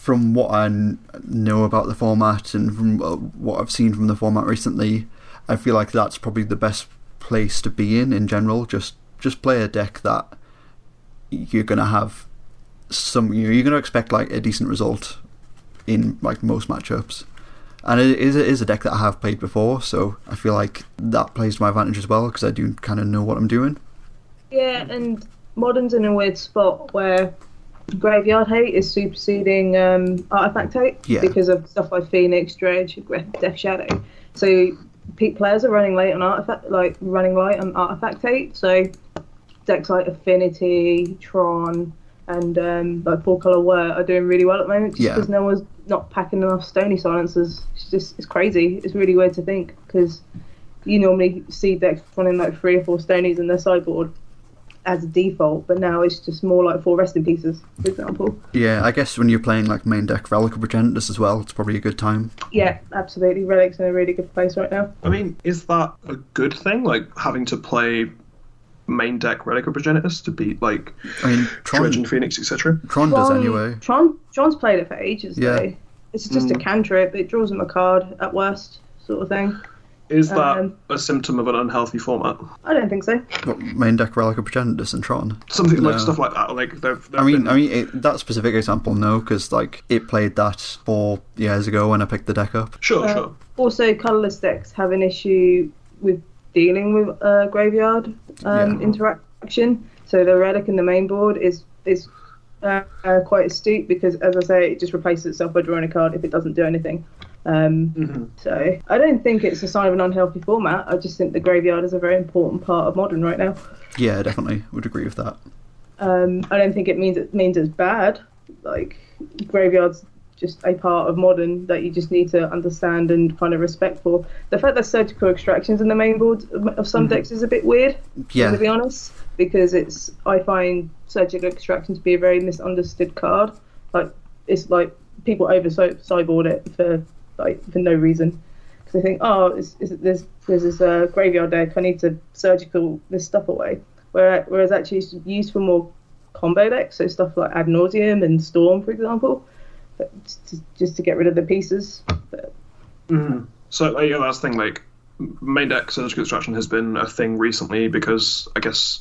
from what I know about the format and from what I've seen from the format recently, I feel like that's probably the best place to be in in general. Just just play a deck that you're gonna have some. You're gonna expect like a decent result in like most matchups. And it is, it is a deck that I have played before, so I feel like that plays to my advantage as well because I do kind of know what I'm doing. Yeah, and modern's in a weird spot where graveyard hate is superseding um, artifact hate Yeah. because of stuff like Phoenix, Dredge, Death Shadow. So peak players are running late on artifact, like running light on artifact hate. So decks like Affinity, Tron, and um, like Four Color Whir are doing really well at the moment Yeah. because no one's not packing enough Stony Silences. It's just it's crazy. It's really weird to think because you normally see decks running like three or four Stonies in their sideboard as a default, but now it's just more like four resting pieces, for example. Yeah, I guess when you're playing like main deck Relic of Progenitus as well, it's probably a good time. Yeah, absolutely. Relic's in a really good place right now. I mean, is that a good thing? Like having to play main deck Relic of Progenitus to beat like I mean, Dredge and Phoenix, etc. Tron does anyway. Tron, Tron's played it for ages, Yeah. though. It's just a cantrip. It draws him a card at worst, sort of thing. Is that Um, a symptom of an unhealthy format? I don't think so. What, main deck Relic of Progenitus and Tron. Something No. like stuff like that. Like they've, they've I mean, been- I mean it, that specific example, no, because like it played that four years ago when I picked the deck up. sure, Uh, sure. Also, colourless decks have an issue with dealing with uh, graveyard um, Yeah. interaction. So the relic in the main board is is uh, uh, quite astute because, as I say, it just replaces itself by drawing a card if it doesn't do anything. Um, Mhm. So I don't think it's a sign of an unhealthy format. I just think the graveyard is a very important part of modern right now. Yeah, definitely would agree with that. Um, I don't think it means it means it's bad. Like graveyard's just a part of modern that you just need to understand and kind of respect for. The fact that surgical extractions in the main board of some decks is a bit weird, Yeah, to be honest, because it's I find surgical extraction to be a very misunderstood card. Like it's like people over sideboard it for like for no reason because they think, oh, it's, it's, there's there's this uh, graveyard deck. I need to surgical this stuff away. Whereas, whereas actually it's used for more combo decks, so stuff like Ad Nauseam and Storm, for example, but just, to, just to get rid of the pieces. But, Mhm. So like, yeah, that's the thing. Like main deck surgical extraction has been a thing recently because I guess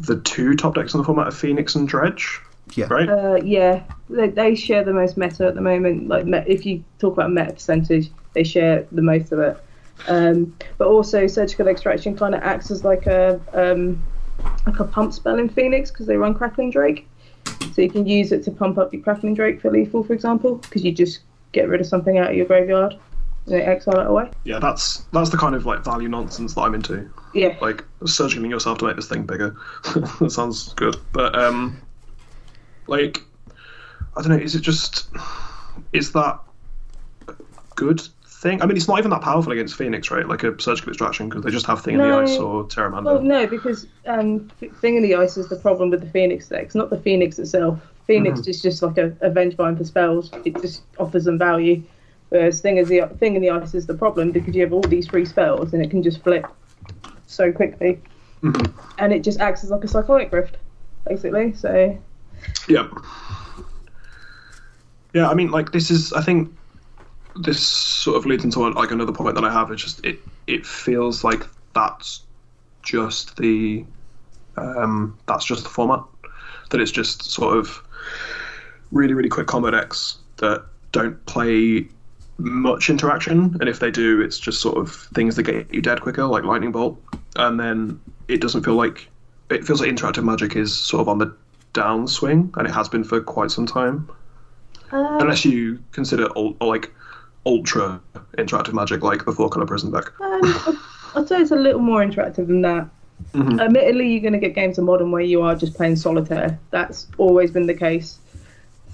the two top decks in the format are Phoenix and Dredge, yeah, right? uh, yeah, they, they share the most meta at the moment. Like me- if you talk about meta percentage, they share the most of it. Um, but also surgical extraction kind of acts as like a um, like a pump spell in Phoenix because they run Crackling Drake, so you can use it to pump up your Crackling Drake for lethal, for example, because you just get rid of something out of your graveyard and exile it away. Yeah, that's that's the kind of like value nonsense that I'm into. Yeah, Like surgically yourself to make this thing bigger. <laughs> that sounds good, but um, like I don't know. Is it just is that good thing? I mean, it's not even that powerful against Phoenix, right? Like a surgical extraction because they just have Thing in the Ice or Terramander. Well, no, because um, Thing in the Ice is the problem with the Phoenix decks, not the Phoenix itself. Phoenix is just like a, a Vengevine for spells. It just offers them value. Whereas thing is the thing in the ice is the problem because you have all these free spells and it can just flip so quickly, and it just acts as like a psychotic rift, basically. So Yeah. Yeah, I mean, like this is. I think this sort of leads into like another point that I have. It's just it. It feels like that's just the. Um, that's just the format. That it's just sort of really, really quick combo decks that don't play much interaction, and if they do, it's just sort of things that get you dead quicker, like lightning bolt, and then it doesn't feel like it feels like interactive magic is sort of on the downswing, and it has been for quite some time. um, Unless you consider like ultra interactive magic, like before color prison deck. Um, I'd- I'd say it's a little more interactive than that. Mhm. Admittedly, you're going to get games of modern where you are just playing solitaire. That's always been the case,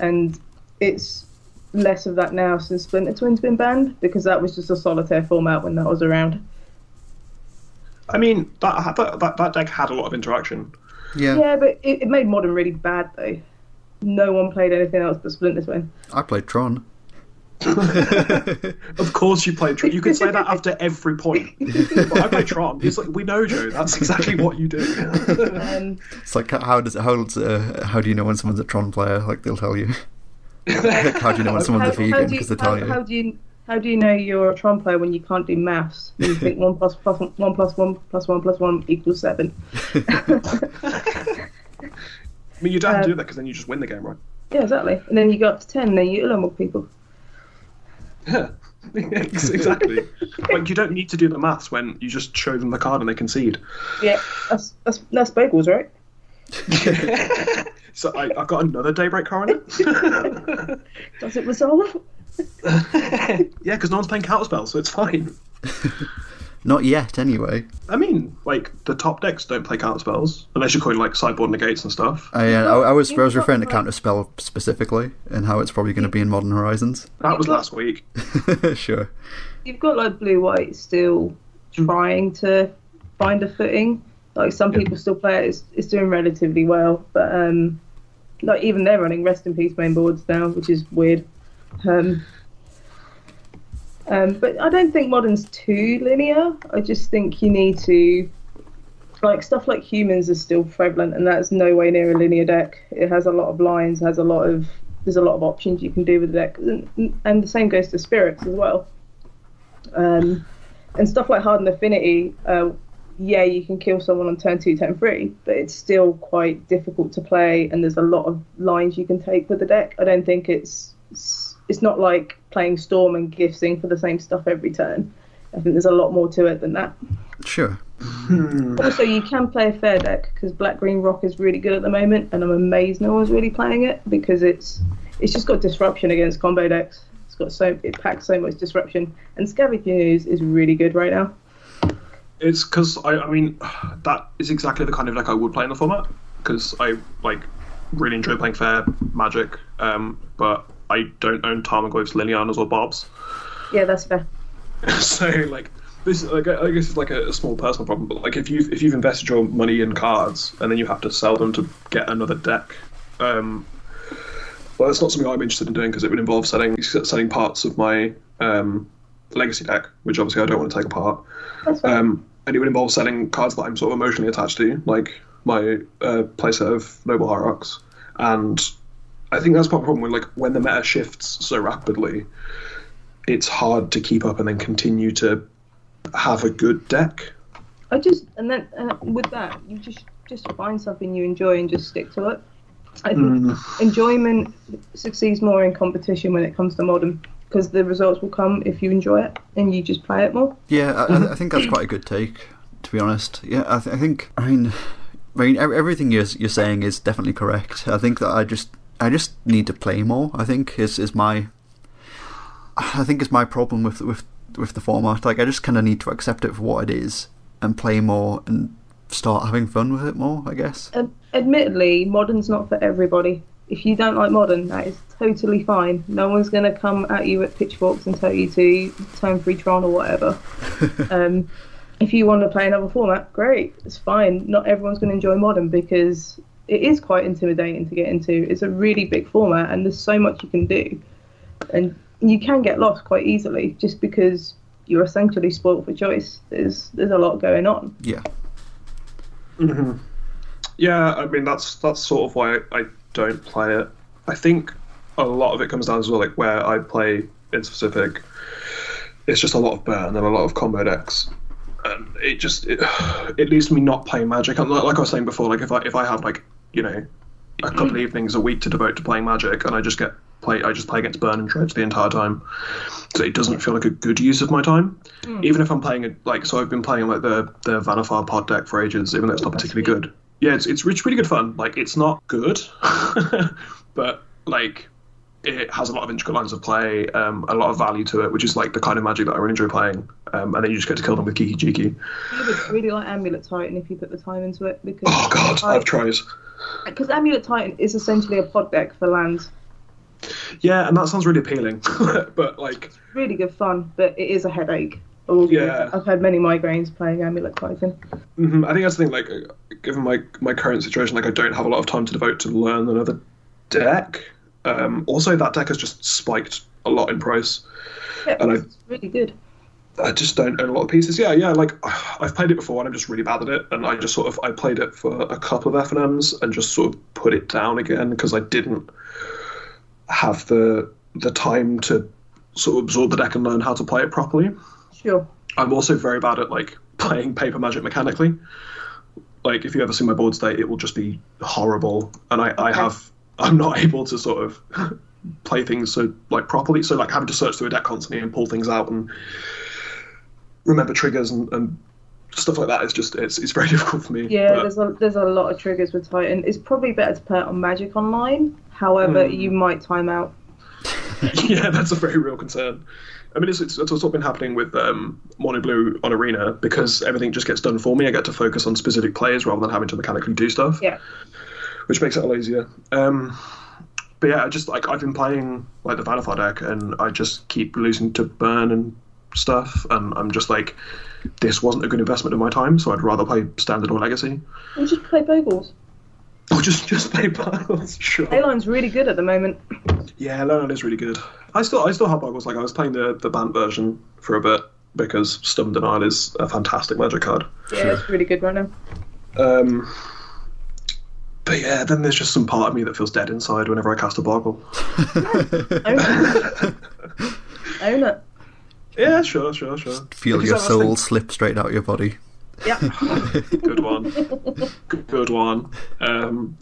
and it's less of that now since Splinter Twin's been banned because that was just a solitaire format when that was around. I mean, that, that that that deck had a lot of interaction. Yeah, Yeah, but it, it made modern really bad though. No one played anything else but Splinter Twin. I played Tron. Of course, you played Tron. You could say that after every point. But I play Tron. It's like we know, Joe. That's exactly what you do. Um, It's like how does how does uh, how do you know when someone's a Tron player? Like they'll tell you. Like, how do you know when someone's a vegan? Because they how, tell how you. do you how do you know you're a Tron player when you can't do maths? You <laughs> think one plus plus one, one plus one plus one plus equals seven. <laughs> I mean, you don't Um, do that because then you just win the game, right? Yeah, exactly. And then you go up to ten, and then you kill more people. <laughs> Yeah, <laughs> exactly. like you don't need to do the maths when you just show them the card and they concede. Yeah, that's that's that's bagels, right? <laughs> so I, I've got another daybreak coroner. Does it resolve? yeah, because no one's playing counter spells, so it's fine. Not yet, anyway. I mean, like the top decks don't play counter spells unless you're calling like sideboard negates and stuff. I, uh, I, I was I was referring to like- Counterspell specifically and how it's probably going to be in Modern Horizons. That was last week. <laughs> sure. You've got like blue white still trying to find a footing. Like some people still play it, it's, it's doing relatively well, but um, like even they're running rest in peace main boards now, which is weird. Um, um, but I don't think modern's too linear. I just think you need to like stuff like humans is still prevalent, and that's no way near a linear deck. It has a lot of lines, has a lot of there's a lot of options you can do with the deck, and, and the same goes to spirits as well. Um, and stuff like hardened affinity, uh, yeah, you can kill someone on turn two, turn three, but it's still quite difficult to play, and there's a lot of lines you can take with the deck. I don't think it's it's, it's not like playing storm and gifting for the same stuff every turn. I think there's a lot more to it than that. Sure. Also, you can play a fair deck because Black Green Rock is really good at the moment, and I'm amazed no one's really playing it because it's it's just got disruption against combo decks. It's got so it packs so much disruption, and Scavenging Ooze is really good right now. It's because I, I mean, that is exactly the kind of deck I would play in the format because I like really enjoy playing fair magic, um, but I don't own Tarmogoyf's Lilianas or Bobs. Yeah, that's fair. <laughs> so like this like, I guess it's like a, a small personal problem, but like if you've if you've invested your money in cards and then you have to sell them to get another deck, um, well, that's not something I'm interested in doing because it would involve selling selling parts of my um, legacy deck, which obviously I don't want to take apart. Um, and it would involve selling cards that I'm sort of emotionally attached to, like my uh, playset of Noble Hierarchs. And I think that's part of the problem with like when the meta shifts so rapidly, it's hard to keep up and then continue to have a good deck. I just and then uh, with that, you just just find something you enjoy and just stick to it. I think enjoyment succeeds more in competition when it comes to modern because the results will come if you enjoy it and you just play it more. Yeah, I, I- I think that's quite a good take, to be honest. Yeah, I, th- I think. I mean, I mean, everything you're you're saying is definitely correct. I think that I just I just need to play more. I think is is my. I think is my problem with with with the format. Like, I just kind of need to accept it for what it is and play more and start having fun with it more. I guess. Ad- admittedly, modern's not for everybody. If you don't like modern, that is totally fine. No one's going to come at you at pitchforks and tell you to turn free Tron or whatever. <laughs> um, if you want to play another format, great, it's fine. Not everyone's going to enjoy modern because it is quite intimidating to get into. It's a really big format and there's so much you can do. And you can get lost quite easily just because you're essentially spoilt for choice. There's there's a lot going on. Yeah. hmm Yeah, I mean that's that's sort of why I don't play it. I think a lot of it comes down to like where I play in specific. It's just a lot of burn and a lot of combo decks, and it just it, it leads to me not playing Magic. And like like I was saying before, like if I if I have like you know a couple of mm. evenings a week to devote to playing Magic, and I just get play I just play against burn and dredge the entire time, so it doesn't feel like a good use of my time. Mm. Even if I'm playing it like so, I've been playing like the the Vannifar pod deck for ages, even though it's not particularly good. Yeah, it's it's, it's really good fun. Like it's not good, <laughs> but like it has a lot of intricate lines of play, um, a lot of value to it, which is like the kind of magic that I really enjoy playing. Um, and then you just get to kill them with Kiki Jiki. I would really like Amulet Titan if you put the time into it because Oh god, I've tried. because Amulet Titan is essentially a pod deck for lands. Yeah, and that sounds really appealing, <laughs> but like Really good fun, but it is a headache. I will admit. Yeah. I've had many migraines playing Amulet Titan. hmm I think that's the thing. Like, uh, given my my current situation, like I don't have a lot of time to devote to learn another deck. Um, also, that deck has just spiked a lot in price. Yeah, And I- it's really good. I just don't own a lot of pieces. Yeah, yeah. Like I've played it before, and I'm just really bad at it. And I just sort of I played it for a couple of F and M's and just sort of put it down again because I didn't have the the time to sort of absorb the deck and learn how to play it properly. Sure. I'm also very bad at like playing paper magic mechanically. Like if you ever see my board state, it will just be horrible, and I, I have I'm not able to sort of <laughs> play things so like properly. So like having to search through a deck constantly and pull things out and remember triggers and, and stuff like that is just it's it's very <laughs> difficult for me. Yeah, But- there's a there's a lot of triggers with Titan. It's probably better to play it on Magic Online. However, Hmm. you might time out. <laughs> yeah, that's a very real concern. I mean, it's, it's, it's what's been happening with um, Mono Blue on Arena because everything just gets done for me. I get to focus on specific players rather than having to mechanically do stuff. Yeah. Which makes it a lot easier. Um, but yeah, I just like I've been playing like the Vannifar deck, and I just keep losing to burn and stuff, and I'm just like, this wasn't a good investment of my time, so I'd rather play Standard or Legacy, We'll just play Bogles. or just just play Biles. <laughs> Sure. Ayline's really good at the moment. Yeah, Leonard is really good. I still I still have Biles. Like I was playing the the Bant version for a bit because Stubborn Denial is a fantastic Magic card. Yeah, it's really good right now. Um, but yeah, then there's just some part of me that feels dead inside whenever I cast a Boggle. <laughs> Own it. Own it. Yeah, sure, sure, sure. Feel Because your soul thinking- slip straight out of your body. Yeah. <laughs> good one. Good, good one. Um,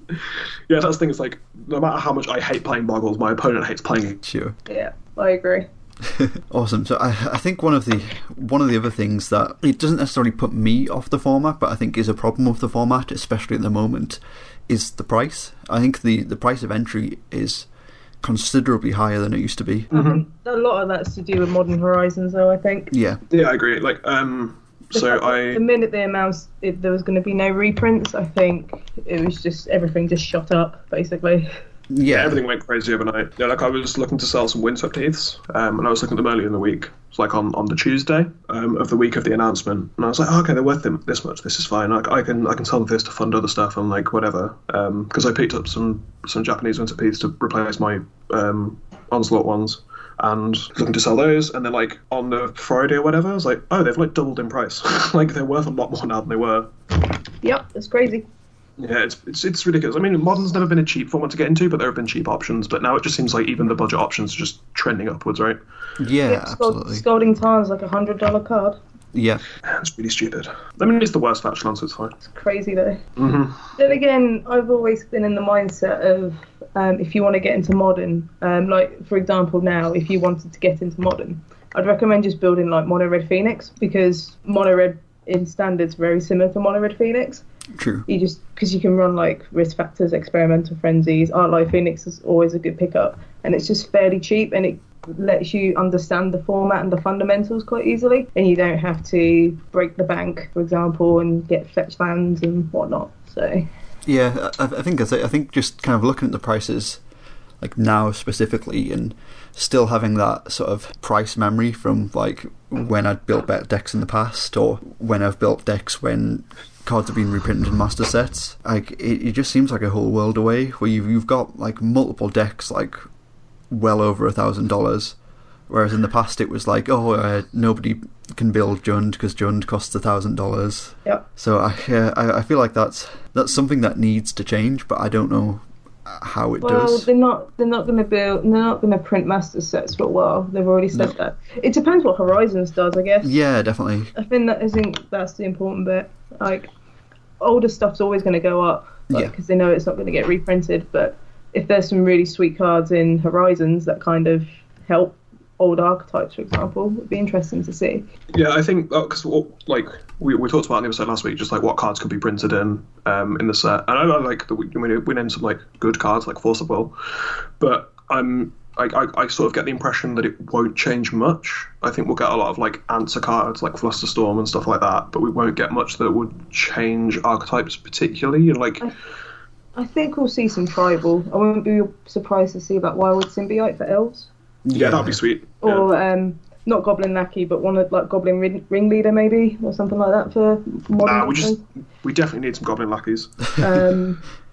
yeah, that's the thing. It's like no matter how much I hate playing Boggles, my opponent hates playing it. Sure. Yeah, I agree. <laughs> Awesome. So I, I think one of the one of the other things that it doesn't necessarily put me off the format, but I think is a problem with the format, especially at the moment, is the price. I think the the price of entry is considerably higher than it used to be. Mm-hmm. A lot of that's to do with Modern Horizons, though. I think. Yeah. Yeah, I agree. Like, um, so I the minute they announced it, there was going to be no reprints, I think it was just everything just shot up, basically. <laughs> Yeah. everything went crazy overnight. Yeah, like I was looking to sell some Windswept Heaths, um, and I was looking at them earlier in the week. It's like on, on the Tuesday um, of the week of the announcement, and I was like, oh, okay, they're worth them this much. This is fine. I, I can I can sell them this to fund other stuff and like whatever. Because I picked up some some Japanese Windswept Heaths to replace my um, onslaught ones. And looking to sell those, and then like on the Friday or whatever, I was like, oh, they've like doubled in price. <laughs> like they're worth a lot more now than they were Yep, it's crazy. Yeah, it's, it's it's ridiculous. I mean, modern's never been a cheap format to get into, but there have been cheap options. But now it just seems like even the budget options are just trending upwards, right? Yeah, Yep, Scold- absolutely. Scalding Tarn's like a hundred dollar card. Yeah. It's really stupid. I mean, it's the worst Vatchelon, so it's fine. It's crazy though. hmm Then again, I've always been in the mindset of um, if you want to get into modern, um, like for example, now if you wanted to get into modern, I'd recommend just building like Mono Red Phoenix because Mono Red in standards very similar to Mono Red Phoenix. True. You just because you can run like risk factors, experimental frenzies, Arclight Phoenix is always a good pickup, and it's just fairly cheap and it lets you understand the format and the fundamentals quite easily, and you don't have to break the bank, for example, and get fetch lands and whatnot. So. Yeah, I, I think. I think just kind of looking at the prices, like now specifically, and still having that sort of price memory from like when I'd built decks in the past, or when I've built decks when cards have been reprinted in master sets. Like it, it just seems like a whole world away where you've you've got like multiple decks like well over a thousand dollars, Whereas in the past it was like, oh, uh, nobody can build Jund because Jund costs a thousand dollars. Yep. So I, uh, I I feel like that's that's something that needs to change, but I don't know how it Well, does. they're not. They're not going to build. They're not going to print master sets for a while. They've already said No. that. It depends what Horizons does, I guess. Yeah, definitely. I think that I think that's the important bit. Like, older stuff's always going to go up, like, Yeah. because they know it's not going to get reprinted. But if there's some really sweet cards in Horizons that kind of help old archetypes, for example, it'd be interesting to see. Yeah, I think because like we, we talked about in the episode last week, just like what cards could be printed in um, in the set, and I, I like that we, we we named some like good cards like Force of Will, but I'm I, I, I sort of get the impression that it won't change much. I think we'll get a lot of like answer cards like Flusterstorm and stuff like that, but we won't get much that would change archetypes particularly. And like, I think we'll see some tribal. I wouldn't be surprised to see like Wild Symbiote for elves. yeah, that'd be sweet. Yeah. or um, not Goblin Lackey, but one of like Goblin ring, Ringleader maybe, or something like that for modern. Nah, we just we definitely need some Goblin lackeys. Um, <laughs>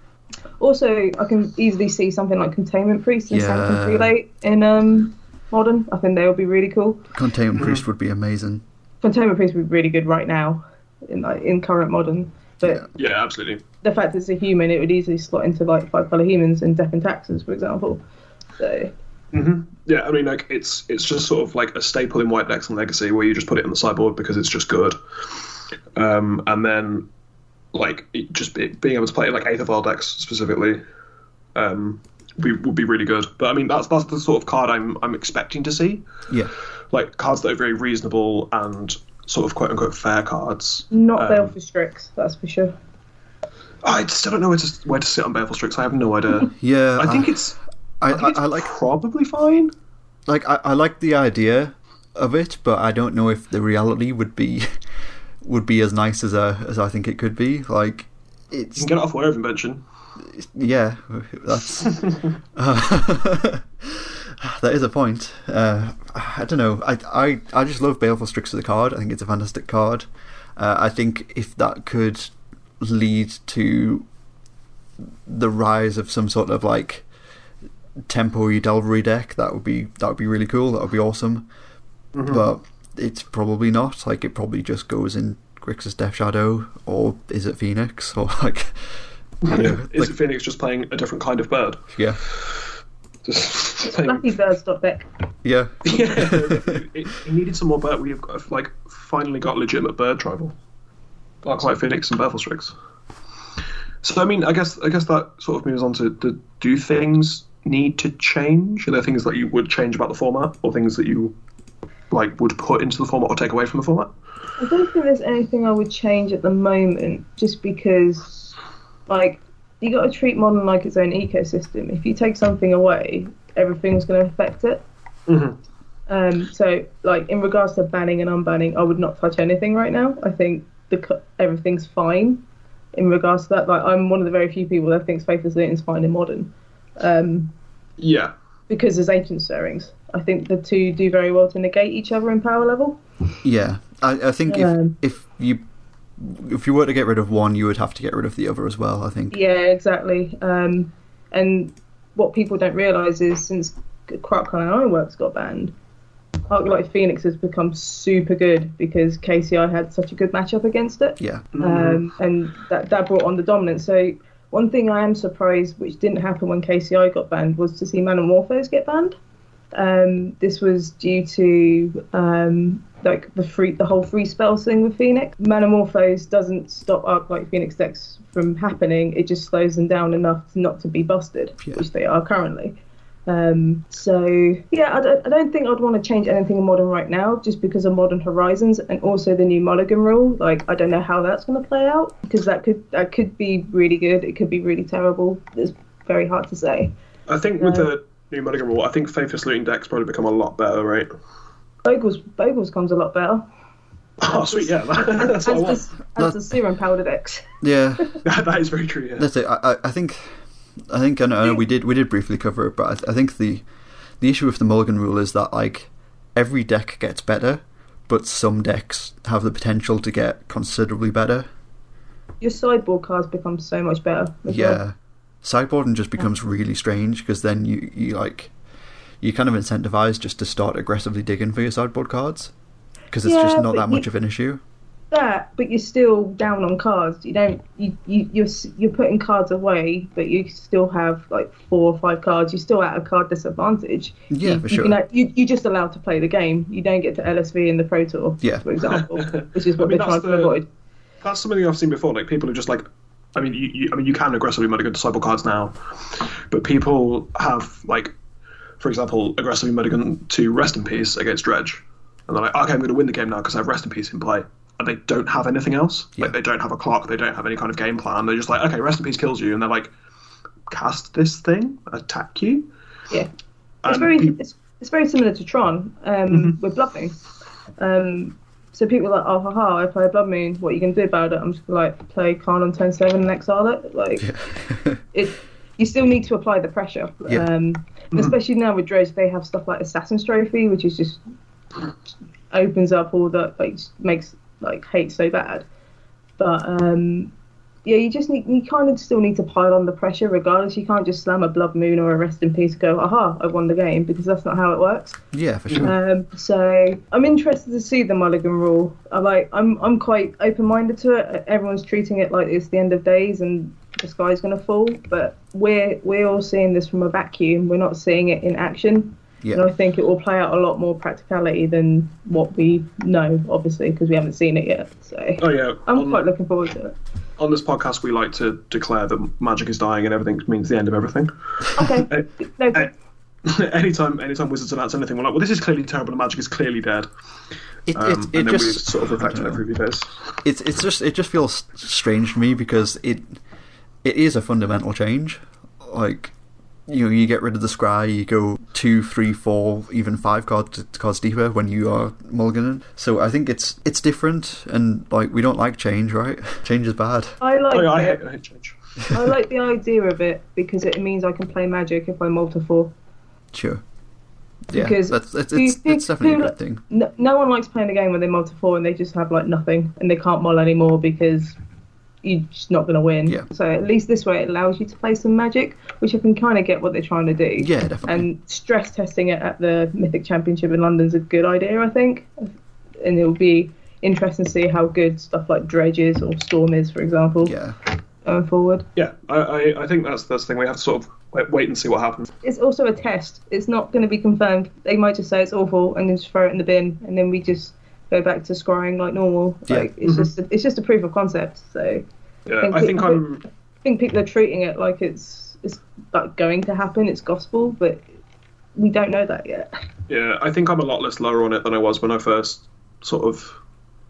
also, I can easily see something like Containment Priest and Yeah. Sanctum Prelate in um, modern. I think they would be really cool. Containment Priest would be amazing. Containment Priest would be really good right now in like in current modern, but Yeah. Yeah, absolutely. the fact it's a human, it would easily slot into like five color humans and Death and Taxes, for example. So hmm Yeah, I mean, like it's it's just sort of like a staple in White Decks and Legacy where you just put it in the sideboard because it's just good, um, and then like just be, being able to play like Eighth of World decks specifically, um, be, would be really good. But I mean, that's that's the sort of card I'm I'm expecting to see, Yeah. like cards that are very reasonable and sort of quote unquote fair cards. not Um, Baleful Strix, that's for sure. I still don't know where to where to sit on Baleful Strix. I have no idea. <laughs> Yeah. I think it's I, I think it's I like probably fine. like I, I like the idea of it, but I don't know if the reality would be <laughs> would be as nice as uh, as I think it could be. Like You it's can get it off Wave Invention. yeah, <laughs> that's uh, <laughs> that is a point. Uh, I don't know. I, I I just love Baleful Strix as a card. I think it's a fantastic card. Uh, I think if that could lead to the rise of some sort of like tempo Delvery deck, that would be that would be really cool. That would be awesome. But it's probably not. Like it probably just goes in Grixis Death Shadow, or is it Phoenix, <laughs> or like you know, Is like- it Phoenix just playing a different kind of bird? yeah, Just <laughs> playing- Lucky Birds dot deck. yeah. <laughs> yeah, it, it, it needed some more bird. We've got, like finally got legitimate bird tribal, like like Phoenix and Baleful Strix. So I mean, I guess I guess that sort of moves on to, to do things need to change? Are there things that you would change about the format, or things that you like would put into the format or take away from the format? I don't think there's anything I would change at the moment, just because, like, you got to treat modern like its own ecosystem. If you take something away, everything's going to affect it. Mhm. Um, so, like, in regards to banning and unbanning, I would not touch anything right now. I think the everything's fine in regards to that. Like, I'm one of the very few people that thinks Faithless Looting is fine in modern. Um, Yeah, because there's ancient stirrings. I think the two do very well to negate each other in power level. Yeah, I, I think Um, if if you if you were to get rid of one, you would have to get rid of the other as well. I think. Yeah, exactly. Um, and what people don't realise is since Krark-Clan Ironworks got banned, Arclight Phoenix has become super good because KCI had such a good matchup against it. Yeah, Um, and that, that brought on the dominance. So, one thing I am surprised, which didn't happen when KCI got banned, was to see Manamorphose get banned. Um, this was due to um, like the free, the whole free spell thing with Phoenix. Manamorphose doesn't stop Arclight Phoenix decks from happening; it just slows them down enough not to be busted, Yeah. which they are currently. Um, so yeah, I don't, I don't think I'd want to change anything in modern right now, just because of Modern Horizons and also the new Mulligan rule. Like I don't know how that's going to play out because that could that could be really good. It could be really terrible. It's very hard to say. I think with Yeah. the new Mulligan rule, I think Faithless Looting decks probably become a lot better, right? Bogles Bogles comes a lot better. <laughs> Oh, sweet, yeah, that's As what I want. does, as does Serum Powder decks. yeah. <laughs> that is very true. Yeah. That's it. I, I- I think, I think, I know, I know we did we did briefly cover it, but I, th- I think the the issue with the Mulligan rule is that like every deck gets better, but some decks have the potential to get considerably better. Your sideboard cards become so much better. as well. Yeah, sideboarding just becomes really strange because then you you like you're kind of incentivized just to start aggressively digging for your sideboard cards because it's Yeah, just not that much you- of an issue. That, but you're still down on cards. You don't you, you you're you're putting cards away, but you still have like four or five cards. You're still at a card disadvantage. Yeah, you, for you, sure. can, uh, you you're just allowed to play the game. You don't get to LSV in the Pro Tour, Yeah. for example, <laughs> which is what I mean, they're trying that's to avoid. That's something I've seen before. Like people are just like, I mean, you, you I mean, you can aggressively mulligan disciple cards now, but people have like, for example, aggressively mulligan to rest in peace against Dredge, and they're like, okay, I'm going to win the game now because I have rest in peace in play, and they don't have anything else. Yeah. Like they don't have a clock, they don't have any kind of game plan. They're just like, okay, rest in peace kills you, and they're like, cast this thing, attack you. Yeah, it's And very peop- it's, it's very similar to Tron um, Mhm. with Blood Moon. Um, so people are like, oh, haha, I play Blood Moon. What are you can do about it? I'm just gonna, like play Karn on turn seven and exile it. Like <laughs> it, you still need to apply the pressure. Yeah. Um, and especially now with Dredge, they have stuff like Assassin's Trophy, which is just opens up all the like makes like hate so bad. But um, yeah, you just need you kind of still need to pile on the pressure regardless. You can't just slam a Blood Moon or a Rest in Peace and go, aha, I won the game because that's not how it works. yeah, for sure. Um, so I'm interested to see the Mulligan rule. I like I'm I'm quite open minded to it. Everyone's treating it like it's the end of days and the sky's gonna fall, but we're we're all seeing this from a vacuum. We're not seeing it in action. And yeah, I think it will play out a lot more practicality than what we know, obviously, because we haven't seen it yet. So Oh yeah, I'm on, quite looking forward to it. on this podcast we like to declare that magic is dying and everything means the end of everything. Okay. <laughs> No, Eh, <laughs> anytime anytime wizards announce anything, we're like, well, this is clearly terrible. and Magic is clearly dead. it, Um, it, and it then we just sort of reflect I on don't it for a few days. it's it's just it just feels strange to me because it it is a fundamental change. Like you know, you get rid of the scry, you go two, three, four, even five cards cards deeper when you are mulliganing. So I think it's it's different, and like we don't like change, right? <laughs> Change is bad. I like Oh, yeah, I it. hate, I hate change. I like the idea of it because it means I can play Magic if I multi four. Sure. Yeah, Because that's it's, it's, who- it's definitely a good thing. No, no one likes playing a game where they multi four and they just have like nothing and they can't mull anymore because you're just not going to win. Yeah. So at least this way it allows you to play some Magic, which I can kind of get what they're trying to do. Yeah, definitely. And stress testing it at the Mythic Championship in London's a good idea, I think. And it'll be interesting to see how good stuff like Dredge is or Storm is, for example, yeah, going forward. Yeah, I, I, I think that's that's the thing. We have to sort of wait, wait and see what happens. It's also a test. It's not going to be confirmed. They might just say it's awful and then just throw it in the bin, and then we just go back to scrying like normal. Yeah. Like it's mm-hmm. just a, it's just a proof of concept. So Yeah, Thank I you. think I'm. I think people are treating it like it's it's like going to happen. It's gospel, but we don't know that yet. Yeah, I think I'm a lot less lower on it than I was when I first sort of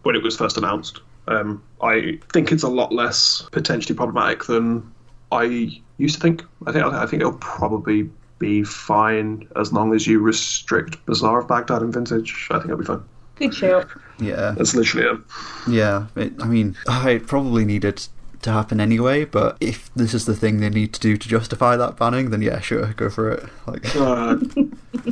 when it was first announced. Um, I think it's a lot less potentially problematic than I used to think. I think I think it'll probably be fine as long as you restrict Bazaar of Baghdad and Vintage. I think it'll be fine. Good shout. yeah, That's literally it. yeah. It, I mean, I probably needed to happen anyway. But if this is the thing they need to do to justify that banning, then yeah, sure, go for it. Like, Uh,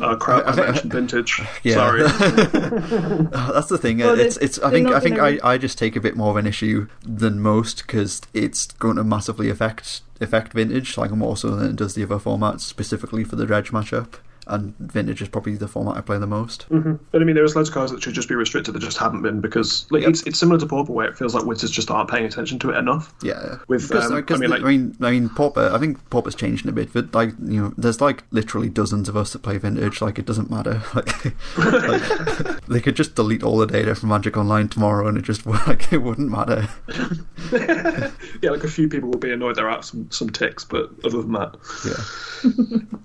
uh, <laughs> crap! I I mentioned Vintage. <laughs> Yeah. Sorry. <laughs> That's the thing. Well, it's they're- it's. I think I think gonna I, I just take a bit more of an issue than most because it's going to massively affect affect vintage like more so than it does the other formats specifically for the dredge matchup. And vintage is probably the format I play the most. hmm But I mean, there's loads of cards that should just be restricted that just haven't been because like Yep. it's it's similar to Pauper where it feels like wizards just aren't paying attention to it enough. Yeah, With, because, um, I mean, like- I mean, I mean, Pauper. I think Pauper's changing a bit, but like you know, there's like literally dozens of us that play vintage. Like it doesn't matter. <laughs> Like, like, <laughs> they could just delete all the data from Magic Online tomorrow, and it just <laughs> like it wouldn't matter. yeah, like a few people will be annoyed there are some some ticks, but other than that,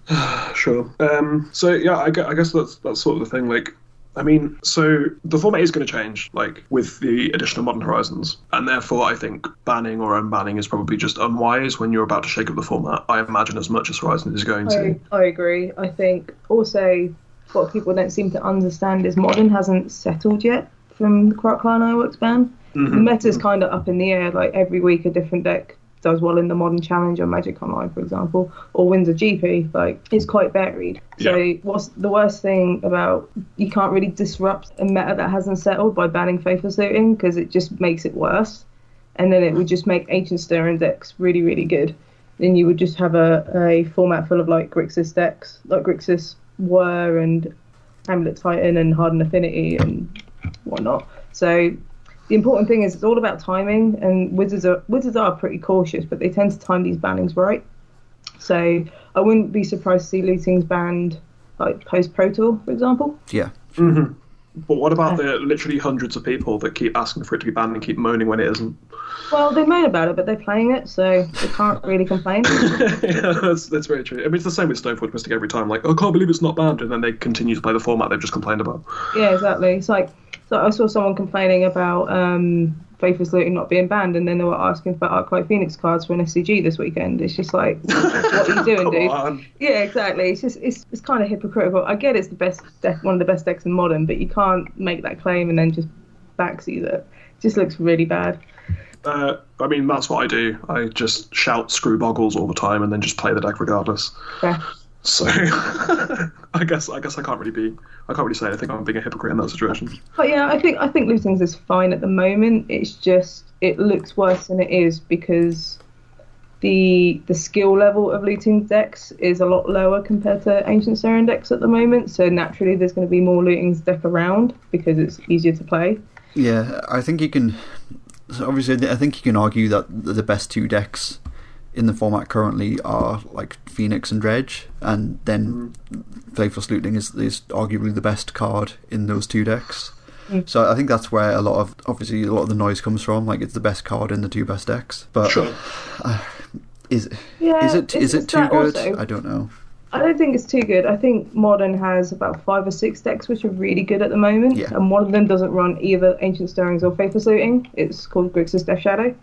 Yeah, <sighs> sure. Um, so yeah, I, gue- I guess that's that's sort of the thing. Like, I mean, so the format is going to change, like with the addition of Modern Horizons, and therefore I think banning or unbanning is probably just unwise when you're about to shake up the format. I imagine as much as Horizon is going to. I, I agree. I think also what people don't seem to understand is modern hasn't settled yet from the Clan Ironworks ban. The Mhm. meta's kind of up in the air. Like every week, a different deck does well in the modern challenge or Magic Online, for example, or wins a GP. Like it's quite varied. So Yeah. what's the worst thing about you can't really disrupt a meta that hasn't settled by banning Faithless Looting because it just makes it worse, and then it would just make ancient stirring decks really really good. Then you would just have a, a format full of like Grixis decks, like Grixis were and Amulet Titan and Hardened Affinity and whatnot. So the important thing is it's all about timing, and wizards are wizards are pretty cautious, but they tend to time these bannings right. So I wouldn't be surprised to see lootings banned like post Pro Tour, for example. Yeah. Mm-hmm. But what about the literally hundreds of people that keep asking for it to be banned and keep moaning when it isn't? Well, they moan about it, but they're playing it, so they can't really complain. <laughs> yeah, that's, that's very true. I mean, it's the same with Stoneforge Mystic every time. Like, oh, I can't believe it's not banned, and then they continue to play the format they've just complained about. Yeah, exactly. It's like so I saw someone complaining about um, Faithless Looting not being banned, and then they were asking for Arclight Phoenix cards for an SCG this weekend. It's just like, <laughs> what are you doing, dude? on. Yeah, exactly. It's just it's, it's kind of hypocritical. I get it's the best deck, one of the best decks in modern, but you can't make that claim and then just backseat it. It just looks really bad. Uh, I mean, that's what I do. I just shout screw boggles all the time and then just play the deck regardless. Yeah. So <laughs> I guess I guess I can't really be I can't really say anything. I'm being a hypocrite in that situation. But yeah, I think I think Lootings is fine at the moment. It's just it looks worse than it is because the the skill level of looting decks is a lot lower compared to Ancient Stirrings decks at the moment. So naturally, there's going to be more lootings deck around because it's easier to play. Yeah, I think you can. So obviously, I think you can argue that the best two decks in the format currently are like Phoenix and Dredge, and then Faithless Looting is, is arguably the best card in those two decks. Mm. So I think that's where a lot of obviously a lot of the noise comes from. Like it's the best card in the two best decks, but Sure. Yeah, is is it it's- is it's it too good? also. I don't know. I don't think it's too good. I think Modern has about five or six decks which are really good at the moment, Yeah. and one of them doesn't run either Ancient Stirrings or Faithless Looting. It's called Grixis Death Shadow.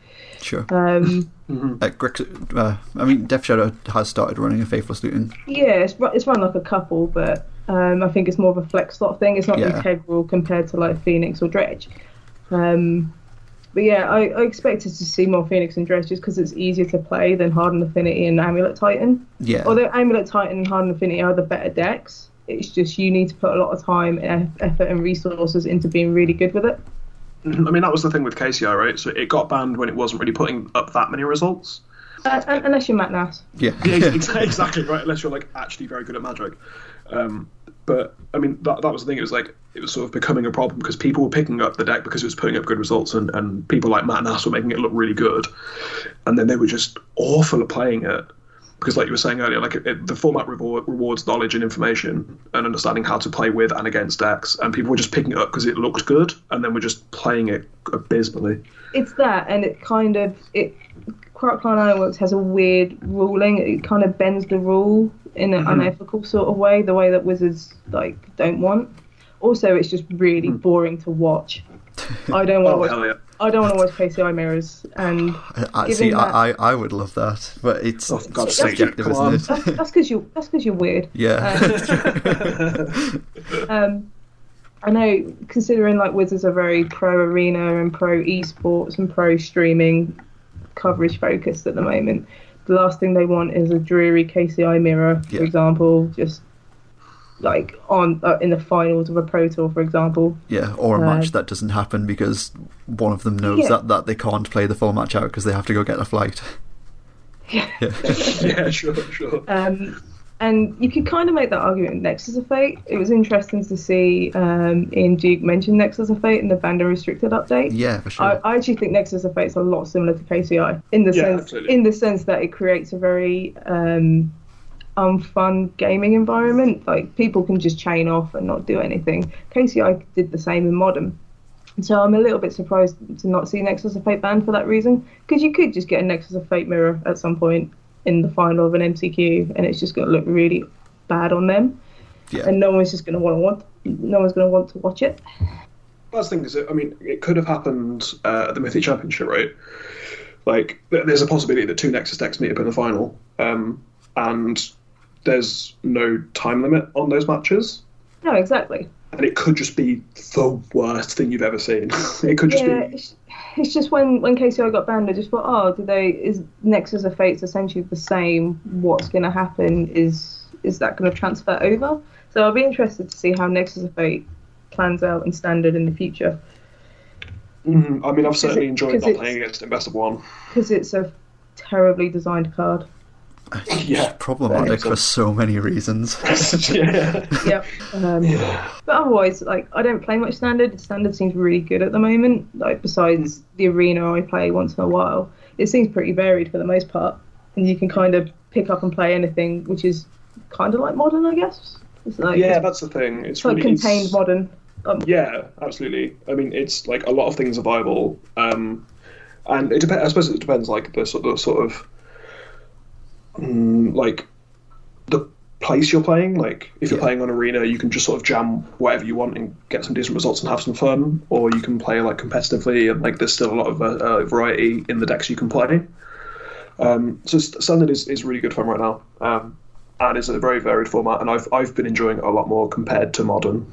Sure. Um, <laughs> Uh, Grix, uh, I mean, Death Shadow has started running a Faithless Looting. yeah, it's, it's run like a couple, but um, I think it's more of a flex slot thing. It's not Yeah. integral compared to like Phoenix or Dredge. Um, but yeah, I, I expected to see more Phoenix and Dredge just because it's easier to play than Hardened Affinity and Amulet Titan. Yeah. Although Amulet Titan and Hardened Affinity are the better decks, it's just you need to put a lot of time, eff- effort, and resources into being really good with it. I mean, that was the thing with KCI, right? So it got banned when it wasn't really putting up that many results. Uh, unless you're Matt Nass. yeah. <laughs> Yeah, <laughs> exactly right. Unless you're like actually very good at magic. Um, but I mean, that that was the thing. It was like it was sort of becoming a problem because people were picking up the deck because it was putting up good results, and, and people like Matt Nass were making it look really good, and then they were just awful at playing it. Because, like you were saying earlier, like it, it- the format reward, rewards knowledge and information and understanding how to play with and against decks, and people were just picking it up because it looked good, and then we're just playing it abysmally. it's that, and it kind of it. Clan Ironworks has a weird ruling. It kind of bends the rule in an mm-hmm. unethical sort of way, the way that Wizards like don't want. Also, it's just really mm-hmm. boring to watch. I don't want Oh to hell watch. Yeah! I don't want to watch KCI mirrors, and <sighs> I, I, see, that- I, I, I would love that, but it's, Oh, for it's God's sake, subjective, isn't that's it? that's because you that's because you're weird. yeah. <laughs> Um, I know, considering like Wizards are very pro arena and pro esports and pro streaming coverage focused at the moment. The last thing they want is a dreary KCI mirror, for example, just like on uh, in the finals of a pro tour, for example. yeah, or a Uh, match that doesn't happen because one of them knows Yeah. that, that they can't play the full match out because they have to go get a flight. Yeah. <laughs> <laughs> yeah, sure, sure. Um, and you could kind of make that argument with Nexus of Fate. It was interesting to see um, Ian Duke mention Nexus of Fate in the Band Restricted update. Yeah, for sure. I, I actually think Nexus of Fate's a lot similar to KCI in the Yeah, sense absolutely. in the sense that it creates a very um, unfun gaming environment. Like people can just chain off and not do anything. KCI did the same in Modern. So I'm a little bit surprised to not see Nexus of Fate banned for that reason. Because you could just get a Nexus of Fate mirror at some point in the final of an MCQ, and it's just going to look really bad on them, yeah. and no one's just going to want to want. No one's going to want to watch it. That's the thing is, that, I mean, it could have happened uh, at the Mythic Championship, right? Like, there's a possibility that two Nexus decks meet up in the final, um, and there's no time limit on those matches, No, exactly. and it could just be the worst thing you've ever seen. <laughs> it could just yeah, be. it's, it's just when when KCI got banned, I just thought, oh, do they is Nexus of Fates essentially the same? What's going to happen? Is is that going to transfer over? So I'll be interested to see how Nexus of Fate plans out and standard in the future Mhm. I mean, I've certainly it- enjoyed not playing against it in best of one. because it's a terribly designed card. Yeah. problematic Yeah, for so many reasons. <laughs> <laughs> yeah. Yep. Um, But otherwise, like I don't play much standard. Standard seems really good at the moment. Like besides the arena I play once in a while, it seems pretty varied for the most part, and you can kind of pick up and play anything, which is kind of like modern, I guess. It's like Yeah, it's, that's the thing. It's it's like contained it's- modern. Um, Yeah, absolutely. I mean, it's like a lot of things are viable, um, and it depends. I suppose it depends, like the sort of sort of mm, like the place you're playing. Like if you're Yeah. playing on arena, you can just sort of jam whatever you want and get some decent results and have some fun, or you can play like competitively and like there's still a lot of uh, uh, variety in the decks you can play. Um, so st- standard is, is really good fun right now. Um, and it's a very varied format, and I've I've been enjoying it a lot more compared to modern.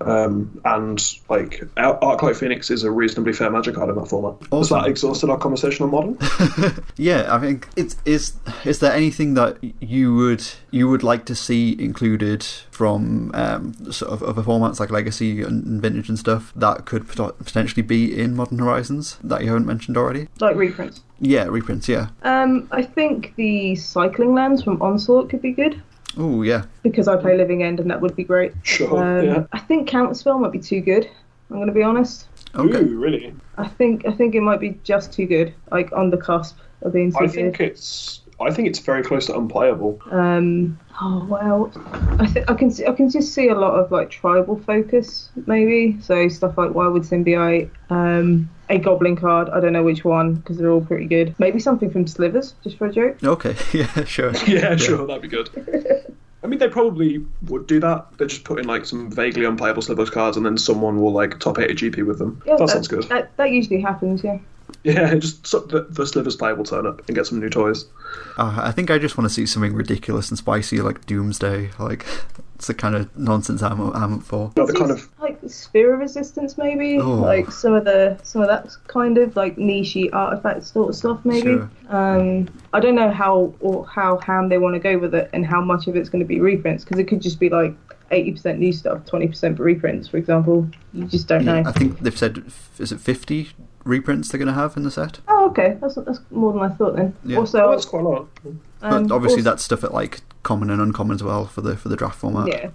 Um, and like Ar- Arclight Phoenix is a reasonably fair magic card in that format. Has that exhausted our conversation on modern? <laughs> Yeah, I think it's is is there anything that you would you would like to see included from um, sort of other formats like Legacy and Vintage and stuff that could pot- potentially be in Modern Horizons that you haven't mentioned already? like reprints. Yeah, reprints. Yeah. Um, I think the cycling lands from Onslaught could be good Oh yeah. because I play Living End, and that would be great. Sure. Um, yeah. I think Counterspell might be too good. I'm going to be honest. Okay. Ooh, really? I think I think it might be just too good, like on the cusp of being too I good. think it's I think it's very close to unplayable. Um, oh well, I think I can see, I can just see a lot of like tribal focus maybe. So stuff like Wirewood Symbiote, um, a Goblin card. I don't know which one because they're all pretty good. Maybe something from Slivers just for a joke. Okay. <laughs> <laughs> Yeah. Sure. Yeah, sure, that'd be good. <laughs> I mean, they probably would do that. They just put in like some vaguely unplayable Slivers cards, and then someone will like top eight a GP with them. Yeah, that sounds good. That, that usually happens. Yeah. Yeah, just so the, the Slivers player will turn up and get some new toys. Uh, I think I just want to see something ridiculous and spicy like Doomsday. Like it's the kind of nonsense I'm I'm for. No, the kind of like sphere of resistance maybe Oh. like some of the some of that kind of like nichey artifact sort of stuff maybe Sure. um i don't know how or how ham they want to go with it and how much of it's going to be reprints because it could just be like 80% new stuff 20% reprints for example you just don't Yeah, know I think they've said is it 50 reprints they're going to have in the set. oh okay that's that's more than i thought then Yeah. also oh, that's quite a lot. um, But obviously also- that's stuff at like common and uncommon as well for the for the draft format. yeah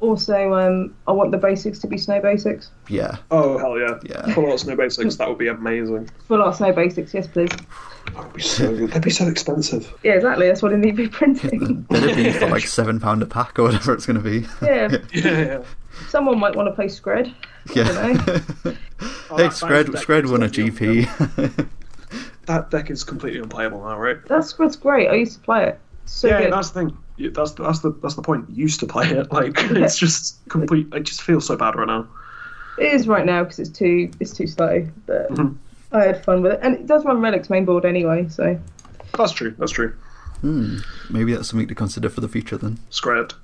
also um i want the basics to be snow basics Yeah. Oh hell yeah! Yeah. Full art snow basics. That would be amazing. full art snow basics yes please That would be so. good. They'd be so expensive. yeah exactly that's what i need reprinting Better <laughs> be for like <laughs> seven pound a pack or whatever it's going to be. yeah <laughs> Yeah, yeah. someone might want to play scred Yeah. don't hey, Oh, that- Scred, Scred won a GP. That deck is completely unplayable now, right? That's what's great. I used to play it. So yeah, good. that's the thing. You- That's that's the that's the point. You used to play it. Like <laughs> it's just complete. It just feels so bad right now. It is right now because it's too it's too slow. But Mhm. I had fun with it, and it does run Relic's main board anyway. So That's true. That's true. hmm, maybe that's something to consider for the future then. Scred.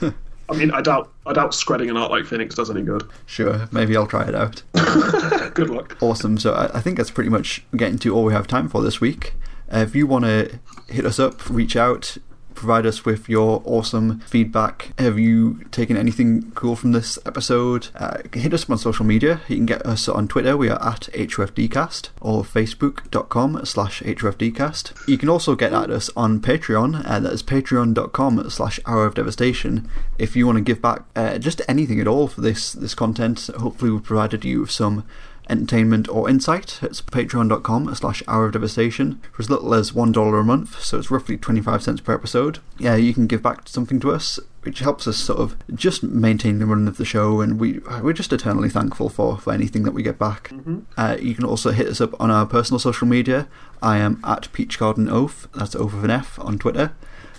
<laughs> I mean, I doubt I doubt scredding an Arclight Phoenix does any good. Sure, maybe I'll try it out. <laughs> good luck. Awesome. So I, I think that's pretty much getting to all we have time for this week. Uh, if you want to hit us up, reach out, provide us with your awesome feedback. Have you taken anything cool from this episode? Uh, hit us up on social media. You can get us on Twitter. We are at HRFDcast or facebook.com slash HRFDcast. You can also get at us on Patreon. Uh, that is patreon.com slash Hour of Devastation. If you want to give back uh, just anything at all for this, this content, hopefully we've provided you with some entertainment or insight. It's patreon.com slash hour of devastation for as little as $1 a month, so it's roughly 25 cents per episode. Yeah, you can give back something to us, which helps us sort of just maintain the run of the show, and we, we're just eternally thankful for, for anything that we get back. Uh, you can also hit us up on our personal social media. I am at Peach Garden Oath, that's Oath with an F on Twitter.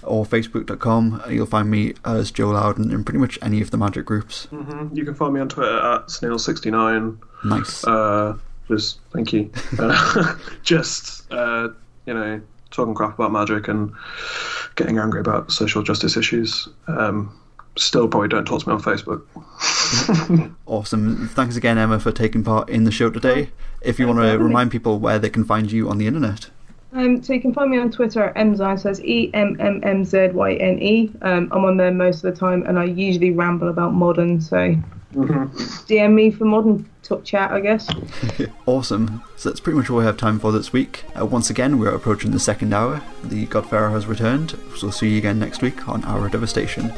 Or facebook.com. You'll find me as Joe Loudon in pretty much any of the magic groups. hmm You can find me on Twitter at snail69. Nice. Uh, just thank you. Uh, <laughs> just uh, you know, talking crap about magic and getting angry about social justice issues. Um, still, probably don't talk to me on Facebook. <laughs> Awesome. Thanks again, Emma, for taking part in the show today. If you want to remind people where they can find you on the internet. Um, so you can find me on Twitter at emmmzyne, so that's E M M M Z Y N E. Um, I'm on there most of the time, and I usually ramble about modern. So DM me for modern talk chat, I guess. <laughs> awesome. So that's pretty much all we have time for this week. Uh, once again, we're approaching the second hour. The God-Pharaoh has returned. So we'll see you again next week on Hour of Devastation.